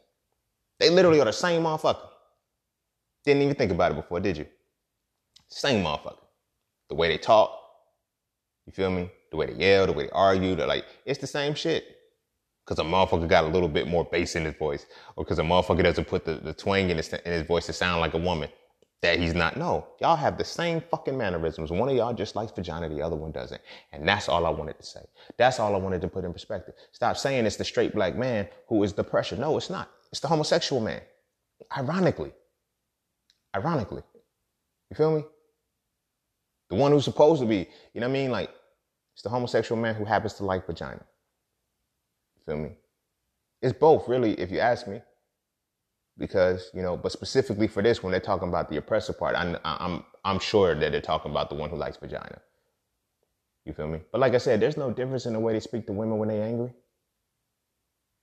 They literally are the same motherfucker. Didn't even think about it before, did you? Same motherfucker. The way they talk, you feel me? The way they yell, the way they argue, they're like, it's the same shit. because a motherfucker got a little bit more bass in his voice, or because a motherfucker doesn't put the, the twang in his, in his voice to sound like a woman, that he's not. No, y'all have the same fucking mannerisms. One of y'all just likes vagina, the other one doesn't. And that's all I wanted to say. That's all I wanted to put in perspective. Stop saying it's the straight black man who is the pressure. No, it's not. It's the homosexual man. Ironically. Ironically. You feel me? The one who's supposed to be, you know what I mean? Like, it's the homosexual man who happens to like vagina. Feel me? It's both, really, if you ask me. Because you know, but specifically for this, when they're talking about the oppressor part, I'm I'm I'm sure that they're talking about the one who likes vagina. You feel me? But like I said, there's no difference in the way they speak to women when they're angry.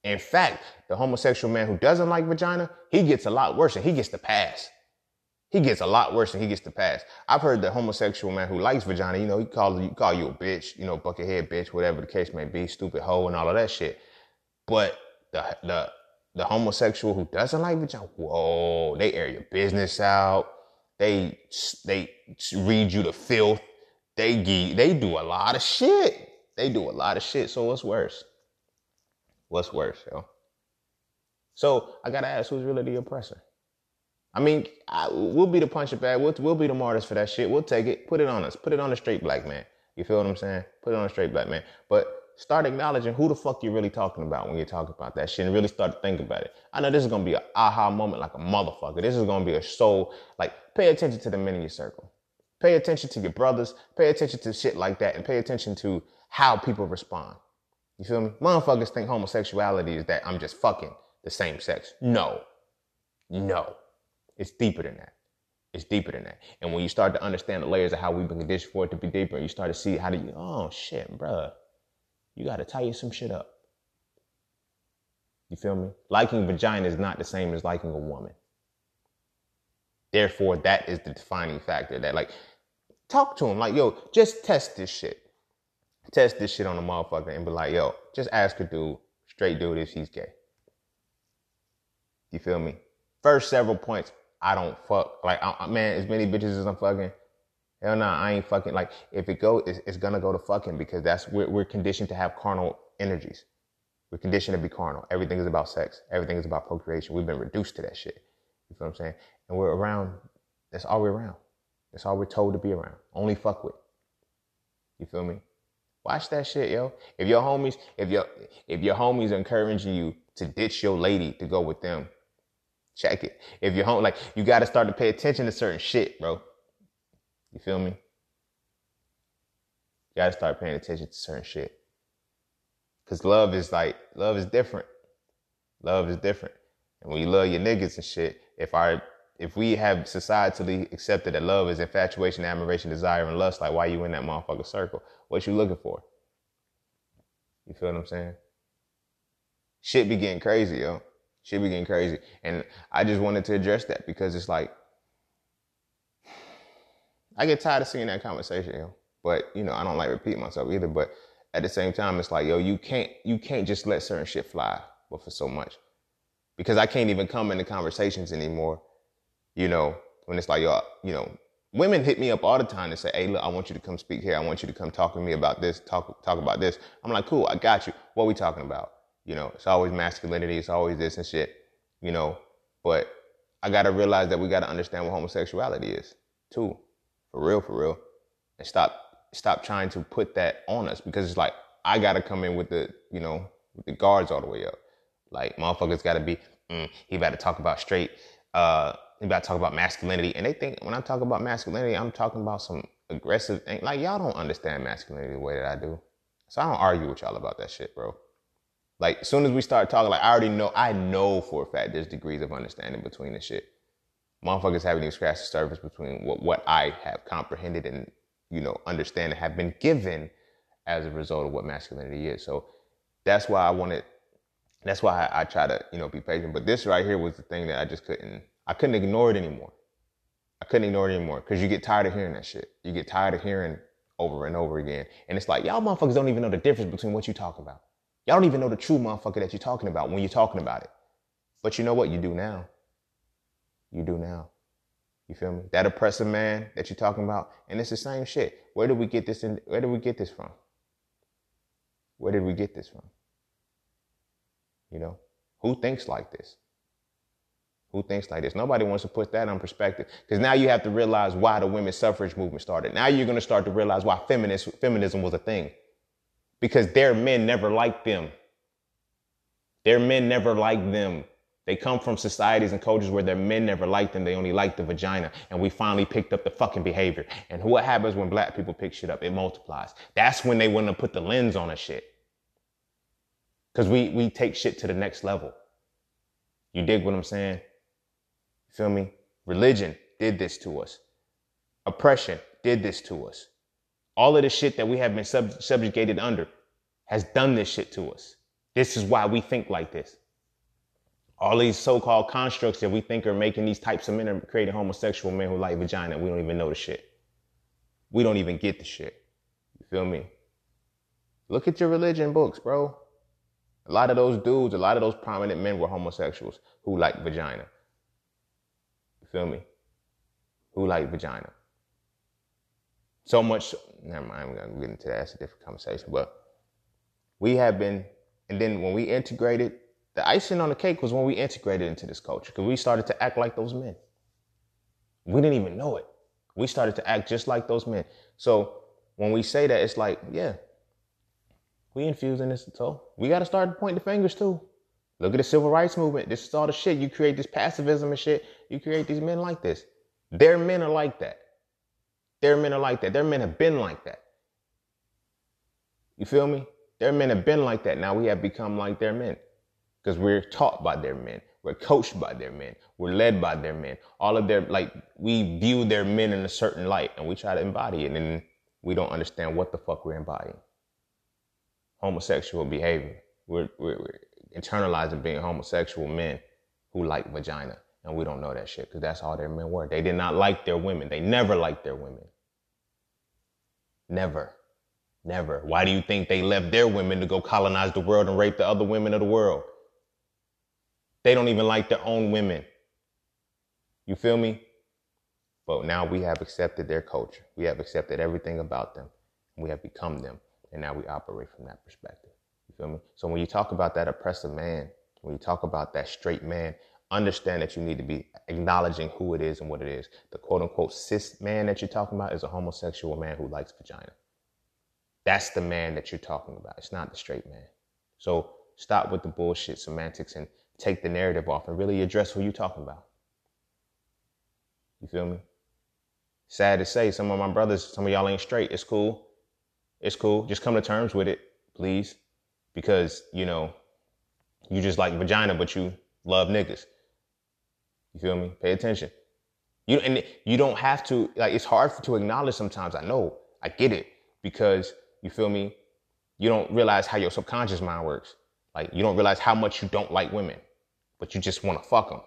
In fact, the homosexual man who doesn't like vagina, he gets a lot worse and he gets the pass. He gets a lot worse and he gets the pass. I've heard the homosexual man who likes vagina, you know, he calls you call you a bitch, you know, buckethead bitch, whatever the case may be, stupid hoe and all of that shit. But the the the homosexual who doesn't like vagina, whoa, they air your business out. They they read you the filth. They they do a lot of shit. They do a lot of shit. So what's worse? What's worse, yo? So I gotta ask, who's really the oppressor? I mean, I, we'll be the puncher bag. We'll, we'll be the martyrs for that shit. We'll take it. Put it on us. Put it on a straight black man. You feel what I'm saying? Put it on a straight black man. But start acknowledging who the fuck you're really talking about when you're talking about that shit and really start to think about it. I know this is gonna be an aha moment like a motherfucker. This is gonna be a soul, like pay attention to the men in your circle. Pay attention to your brothers, pay attention to shit like that, and pay attention to how people respond. You feel me? Motherfuckers think homosexuality is that I'm just fucking the same sex. No. No. It's deeper than that. It's deeper than that. And when you start to understand the layers of how we've been conditioned for it to be deeper, you start to see how do you, oh shit, bruh you got to tighten some shit up. You feel me? Liking vagina is not the same as liking a woman. Therefore, that is the defining factor that, like, talk to him. Like, yo, just test this shit. Test this shit on a motherfucker and be like, yo, just ask a dude, straight dude, if he's gay. You feel me? First several points, I don't fuck. Like, I, man, as many bitches as I'm fucking, Hell nah, I ain't fucking like if it go, it's, it's gonna go to fucking because that's we're, we're conditioned to have carnal energies. We're conditioned to be carnal. Everything is about sex. Everything is about procreation. We've been reduced to that shit. You feel what I'm saying? And we're around. That's all we're around. That's all we're told to be around. Only fuck with. You feel me? Watch that shit, yo. If your homies, if your if your homies are encouraging you to ditch your lady to go with them, check it. If you're home, like you got to start to pay attention to certain shit, bro. You feel me? You gotta start paying attention to certain shit. Cause love is like love is different. Love is different. And when you love your niggas and shit, if our if we have societally accepted that love is infatuation, admiration, desire, and lust, like why you in that motherfucker circle? What you looking for? You feel what I'm saying? Shit be getting crazy, yo. Shit be getting crazy. And I just wanted to address that because it's like I get tired of seeing that conversation, yo. But you know, I don't like repeating myself either. But at the same time, it's like, yo, you can't you can't just let certain shit fly, but for so much, because I can't even come into conversations anymore. You know, when it's like, yo, you know, women hit me up all the time and say, hey, look, I want you to come speak here. I want you to come talk to me about this, talk talk about this. I'm like, cool, I got you. What are we talking about? You know, it's always masculinity, it's always this and shit. You know, but I gotta realize that we gotta understand what homosexuality is too for real, for real, and stop stop trying to put that on us because it's like I gotta come in with the you know with the guards all the way up. Like motherfuckers gotta be mm, he about to talk about straight. Uh, he about to talk about masculinity, and they think when I talk about masculinity, I'm talking about some aggressive thing. Like y'all don't understand masculinity the way that I do, so I don't argue with y'all about that shit, bro. Like as soon as we start talking, like I already know, I know for a fact there's degrees of understanding between the shit motherfuckers haven't even scratched the surface between what, what I have comprehended and, you know, understand and have been given as a result of what masculinity is. So that's why I wanted, that's why I, I try to, you know, be patient. But this right here was the thing that I just couldn't, I couldn't ignore it anymore. I couldn't ignore it anymore because you get tired of hearing that shit. You get tired of hearing over and over again. And it's like, y'all motherfuckers don't even know the difference between what you talk about. Y'all don't even know the true motherfucker that you're talking about when you're talking about it. But you know what? You do now you do now. You feel me? That oppressive man that you're talking about, and it's the same shit. Where did we get this in, where did we get this from? Where did we get this from? You know, who thinks like this? Who thinks like this? Nobody wants to put that on perspective because now you have to realize why the women's suffrage movement started. Now you're going to start to realize why feminist, feminism was a thing because their men never liked them. Their men never liked them. They come from societies and cultures where their men never liked them. They only liked the vagina. And we finally picked up the fucking behavior. And what happens when black people pick shit up? It multiplies. That's when they want to put the lens on a shit. Cause we, we take shit to the next level. You dig what I'm saying? You feel me? Religion did this to us. Oppression did this to us. All of the shit that we have been sub- subjugated under has done this shit to us. This is why we think like this all these so-called constructs that we think are making these types of men are creating homosexual men who like vagina. We don't even know the shit. We don't even get the shit. You feel me? Look at your religion books, bro. A lot of those dudes, a lot of those prominent men were homosexuals who like vagina. You feel me? Who like vagina. So much, never mind, I'm gonna get into that. That's a different conversation. But we have been, and then when we integrated the icing on the cake was when we integrated into this culture because we started to act like those men. We didn't even know it. We started to act just like those men. So when we say that, it's like, yeah, we infusing this. So we got to start pointing the fingers too. Look at the civil rights movement. This is all the shit. You create this pacifism and shit. You create these men like this. Their men are like that. Their men are like that. Their men have been like that. You feel me? Their men have been like that. Now we have become like their men because we're taught by their men. We're coached by their men. We're led by their men. All of their, like, we view their men in a certain light and we try to embody it. And we don't understand what the fuck we're embodying. Homosexual behavior. We're, we're, we're internalizing being homosexual men who like vagina. And we don't know that shit because that's all their men were. They did not like their women. They never liked their women. Never. Never. Why do you think they left their women to go colonize the world and rape the other women of the world? They don't even like their own women. You feel me? But now we have accepted their culture. We have accepted everything about them. We have become them. And now we operate from that perspective. You feel me? So when you talk about that oppressive man, when you talk about that straight man, understand that you need to be acknowledging who it is and what it is. The quote unquote cis man that you're talking about is a homosexual man who likes vagina. That's the man that you're talking about. It's not the straight man. So stop with the bullshit semantics and take the narrative off and really address who you're talking about. You feel me? Sad to say, some of my brothers, some of y'all ain't straight. It's cool. It's cool. Just come to terms with it, please. Because, you know, you just like vagina, but you love niggas. You feel me? Pay attention. You and you don't have to like it's hard to acknowledge sometimes. I know. I get it. Because you feel me? You don't realize how your subconscious mind works. Like you don't realize how much you don't like women, but you just want to fuck them.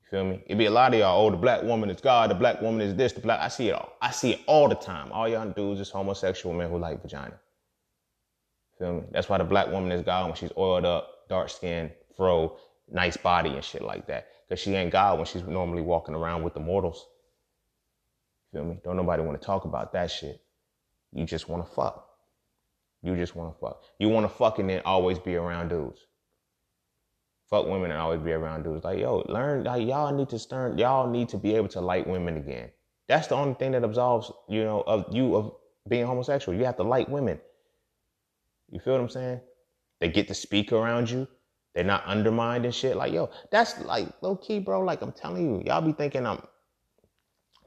You feel me? It'd be a lot of y'all. Oh, the black woman is God. The black woman is this. The black. I see it all. I see it all the time. All y'all dudes is homosexual men who like vagina. Feel me? That's why the black woman is God when she's oiled up, dark skin, fro, nice body and shit like that. Cause she ain't God when she's normally walking around with the mortals. Feel me? Don't nobody want to talk about that shit. You just want to fuck. You just want to fuck. You want to fuck and then always be around dudes. Fuck women and always be around dudes. Like, yo, learn. Like, y'all need to start. Y'all need to be able to like women again. That's the only thing that absolves you know of you of being homosexual. You have to like women. You feel what I'm saying? They get to speak around you. They're not undermined and shit. Like, yo, that's like low key, bro. Like, I'm telling you, y'all be thinking I'm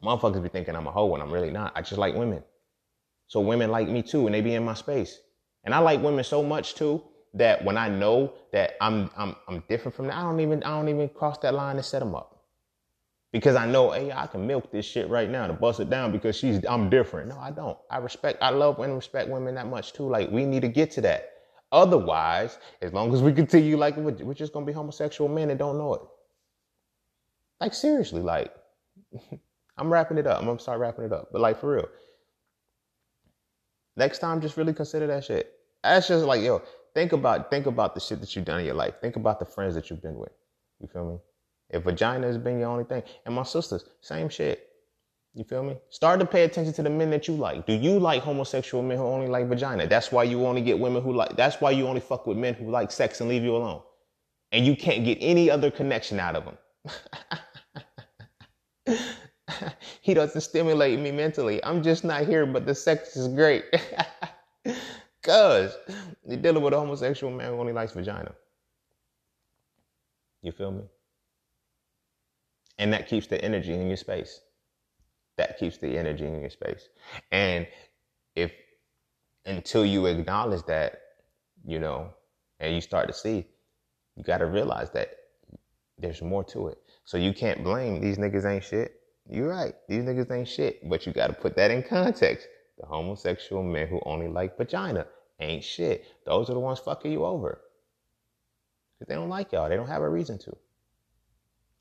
motherfuckers be thinking I'm a hoe when I'm really not. I just like women. So women like me too, and they be in my space. And I like women so much too that when I know that I'm I'm I'm different from them, I don't even I don't even cross that line and set them up. Because I know, hey, I can milk this shit right now to bust it down because she's I'm different. No, I don't. I respect I love and respect women that much too. Like we need to get to that. Otherwise, as long as we continue like we're, just gonna be homosexual men that don't know it. Like seriously, like [laughs] I'm wrapping it up. I'm gonna start wrapping it up. But like for real. Next time, just really consider that shit. That's just like, yo, think about think about the shit that you've done in your life. Think about the friends that you've been with. You feel me? If vagina has been your only thing. And my sisters, same shit. You feel me? Start to pay attention to the men that you like. Do you like homosexual men who only like vagina? That's why you only get women who like that's why you only fuck with men who like sex and leave you alone. And you can't get any other connection out of them. [laughs] he doesn't stimulate me mentally. I'm just not here, but the sex is great. [laughs] Cuz you're dealing with a homosexual man who only likes vagina. You feel me? And that keeps the energy in your space. That keeps the energy in your space. And if until you acknowledge that, you know, and you start to see, you got to realize that there's more to it. So you can't blame these niggas ain't shit. You're right. These niggas ain't shit. But you got to put that in context. The homosexual men who only like vagina ain't shit. Those are the ones fucking you over. Because they don't like y'all. They don't have a reason to.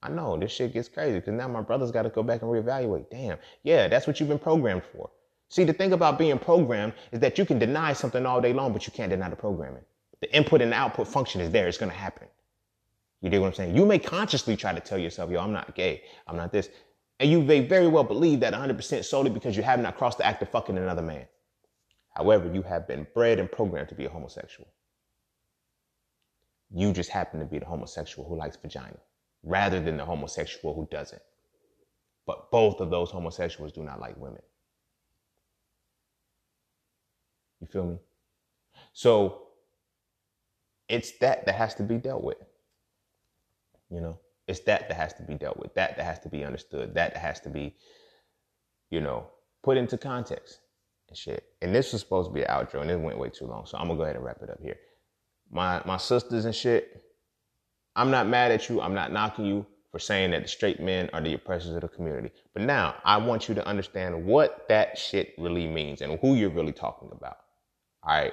I know this shit gets crazy because now my brother's got to go back and reevaluate. Damn. Yeah, that's what you've been programmed for. See, the thing about being programmed is that you can deny something all day long, but you can't deny the programming. The input and the output function is there. It's going to happen. You dig what I'm saying? You may consciously try to tell yourself, yo, I'm not gay. I'm not this. And you may very well believe that 100% solely because you have not crossed the act of fucking another man. However, you have been bred and programmed to be a homosexual. You just happen to be the homosexual who likes vagina rather than the homosexual who doesn't. But both of those homosexuals do not like women. You feel me? So it's that that has to be dealt with. You know, it's that that has to be dealt with, that that has to be understood, that that has to be, you know, put into context and shit. And this was supposed to be an outro, and it went way too long. So I'm gonna go ahead and wrap it up here. My my sisters and shit, I'm not mad at you. I'm not knocking you for saying that the straight men are the oppressors of the community. But now I want you to understand what that shit really means and who you're really talking about. All right.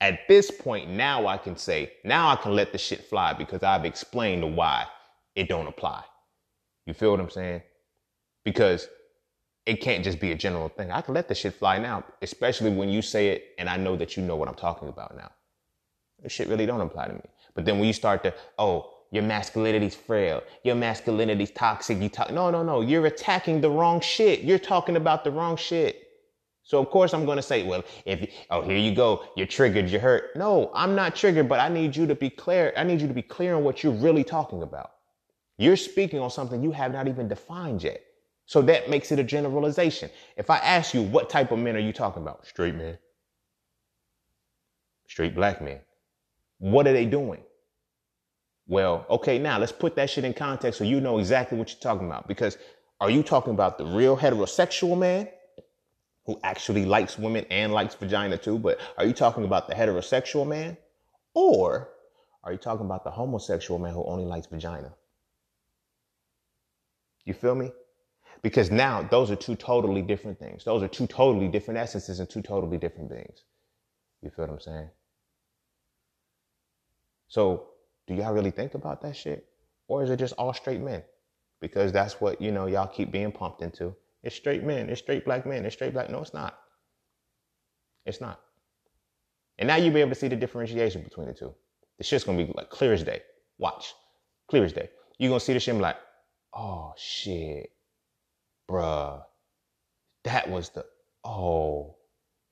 At this point, now I can say, now I can let the shit fly because I've explained why it don't apply. You feel what I'm saying? Because it can't just be a general thing. I can let the shit fly now, especially when you say it and I know that you know what I'm talking about now. This shit really don't apply to me. But then when you start to, oh, your masculinity's frail, your masculinity's toxic, you talk, no, no, no, you're attacking the wrong shit. You're talking about the wrong shit. So of course I'm going to say, well, if, oh, here you go, you're triggered, you're hurt. No, I'm not triggered, but I need you to be clear. I need you to be clear on what you're really talking about. You're speaking on something you have not even defined yet. So that makes it a generalization. If I ask you, what type of men are you talking about? Straight men. Straight black men. What are they doing? Well, okay, now let's put that shit in context so you know exactly what you're talking about. Because are you talking about the real heterosexual man who actually likes women and likes vagina too? But are you talking about the heterosexual man? Or are you talking about the homosexual man who only likes vagina? You feel me? Because now those are two totally different things. Those are two totally different essences and two totally different beings. You feel what I'm saying? So, do y'all really think about that shit? Or is it just all straight men? Because that's what, you know, y'all keep being pumped into. It's straight men, it's straight black men, it's straight black. No, it's not. It's not. And now you'll be able to see the differentiation between the two. The shit's gonna be like clear as day. Watch. Clear as day. You're gonna see the shit like, oh shit bruh, that was the, oh,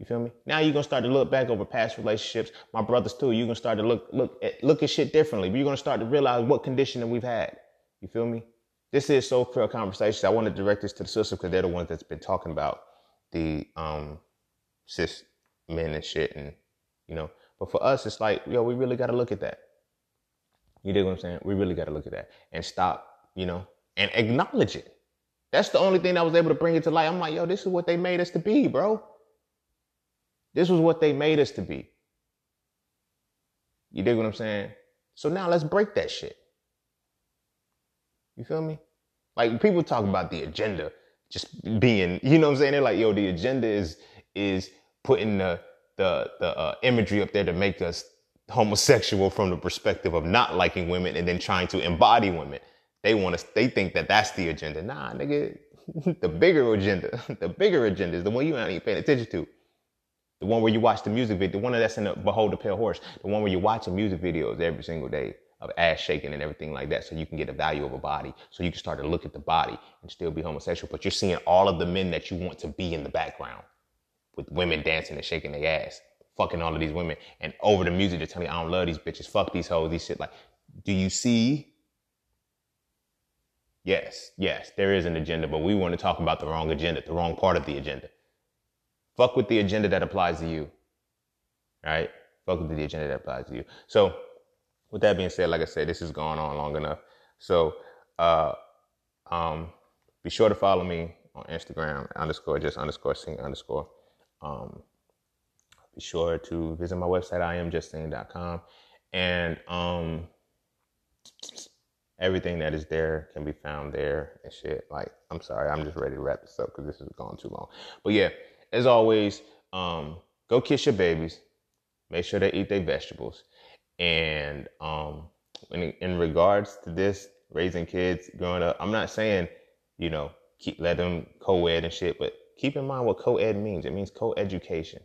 you feel me? Now you're gonna start to look back over past relationships. My brothers too. You're gonna start to look look at look at shit differently. But you're gonna start to realize what conditioning we've had. You feel me? This is So Frail conversation. I want to direct this to the sisters because they're the ones that's been talking about the um cis men and shit and you know. But for us, it's like, yo, we really gotta look at that. You dig what I'm saying? We really gotta look at that and stop, you know, and acknowledge it. That's the only thing that was able to bring it to light. I'm like, yo, this is what they made us to be, bro. This was what they made us to be. You dig what I'm saying? So now let's break that shit. You feel me? Like people talk about the agenda just being, you know what I'm saying? They're like, yo, the agenda is is putting the the the uh, imagery up there to make us homosexual from the perspective of not liking women and then trying to embody women. They want to, they think that that's the agenda. Nah, nigga, [laughs] the bigger agenda, [laughs] the bigger agenda is the one you not even paying attention to. The one where you watch the music video, the one that's in the Behold the Pale Horse, the one where you're watching music videos every single day of ass shaking and everything like that so you can get a value of a body. So you can start to look at the body and still be homosexual. But you're seeing all of the men that you want to be in the background with women dancing and shaking their ass, fucking all of these women. And over the music, they're telling you, I don't love these bitches, fuck these hoes, these shit. Like, Do you see? Yes, yes, there is an agenda, but we want to talk about the wrong agenda, the wrong part of the agenda. Fuck with the agenda that applies to you. Right? Fuck with the agenda that applies to you. So, with that being said, like I said, this has gone on long enough. So, uh, um, be sure to follow me on Instagram underscore just underscore seen underscore. Um, be sure to visit my website, iamjustseen.com. And um, everything that is there can be found there and shit. Like, I'm sorry, I'm just ready to wrap this up because this has gone too long. But yeah, as always, um, go kiss your babies. Make sure they eat their vegetables. And um, in, in regards to this, raising kids, growing up, I'm not saying, you know, keep let them co-ed and shit, but keep in mind what co-ed means. It means co-education.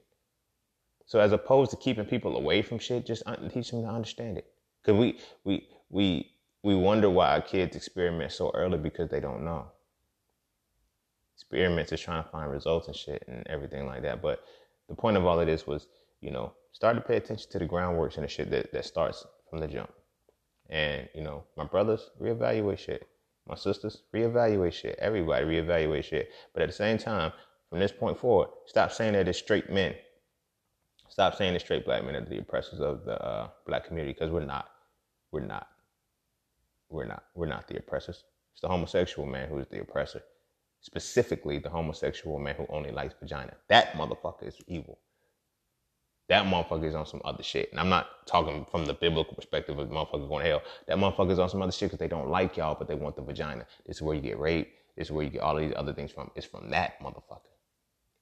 So as opposed to keeping people away from shit, just teach them to understand it. Cause we we we we wonder why our kids experiment so early because they don't know. Experiments is trying to find results and shit and everything like that. But the point of all of this was, you know, start to pay attention to the groundworks and the shit that, that starts from the jump. And, you know, my brothers, reevaluate shit. My sisters, reevaluate shit. Everybody reevaluate shit. But at the same time, from this point forward, stop saying that it's straight men Stop saying the straight black men are the oppressors of the uh, black community because we're not. We're not. We're not. We're not the oppressors. It's the homosexual man who is the oppressor. Specifically, the homosexual man who only likes vagina. That motherfucker is evil. That motherfucker is on some other shit. And I'm not talking from the biblical perspective of motherfucker going to hell. That motherfucker is on some other shit because they don't like y'all, but they want the vagina. This is where you get raped. This is where you get all of these other things from. It's from that motherfucker.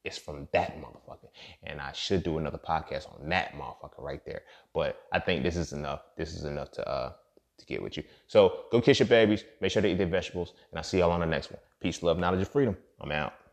It's from that motherfucker. And I should do another podcast on that motherfucker right there. But I think this is enough. This is enough to uh to get with you. So go kiss your babies, make sure they eat their vegetables, and I'll see y'all on the next one. Peace, love, knowledge, and freedom. I'm out.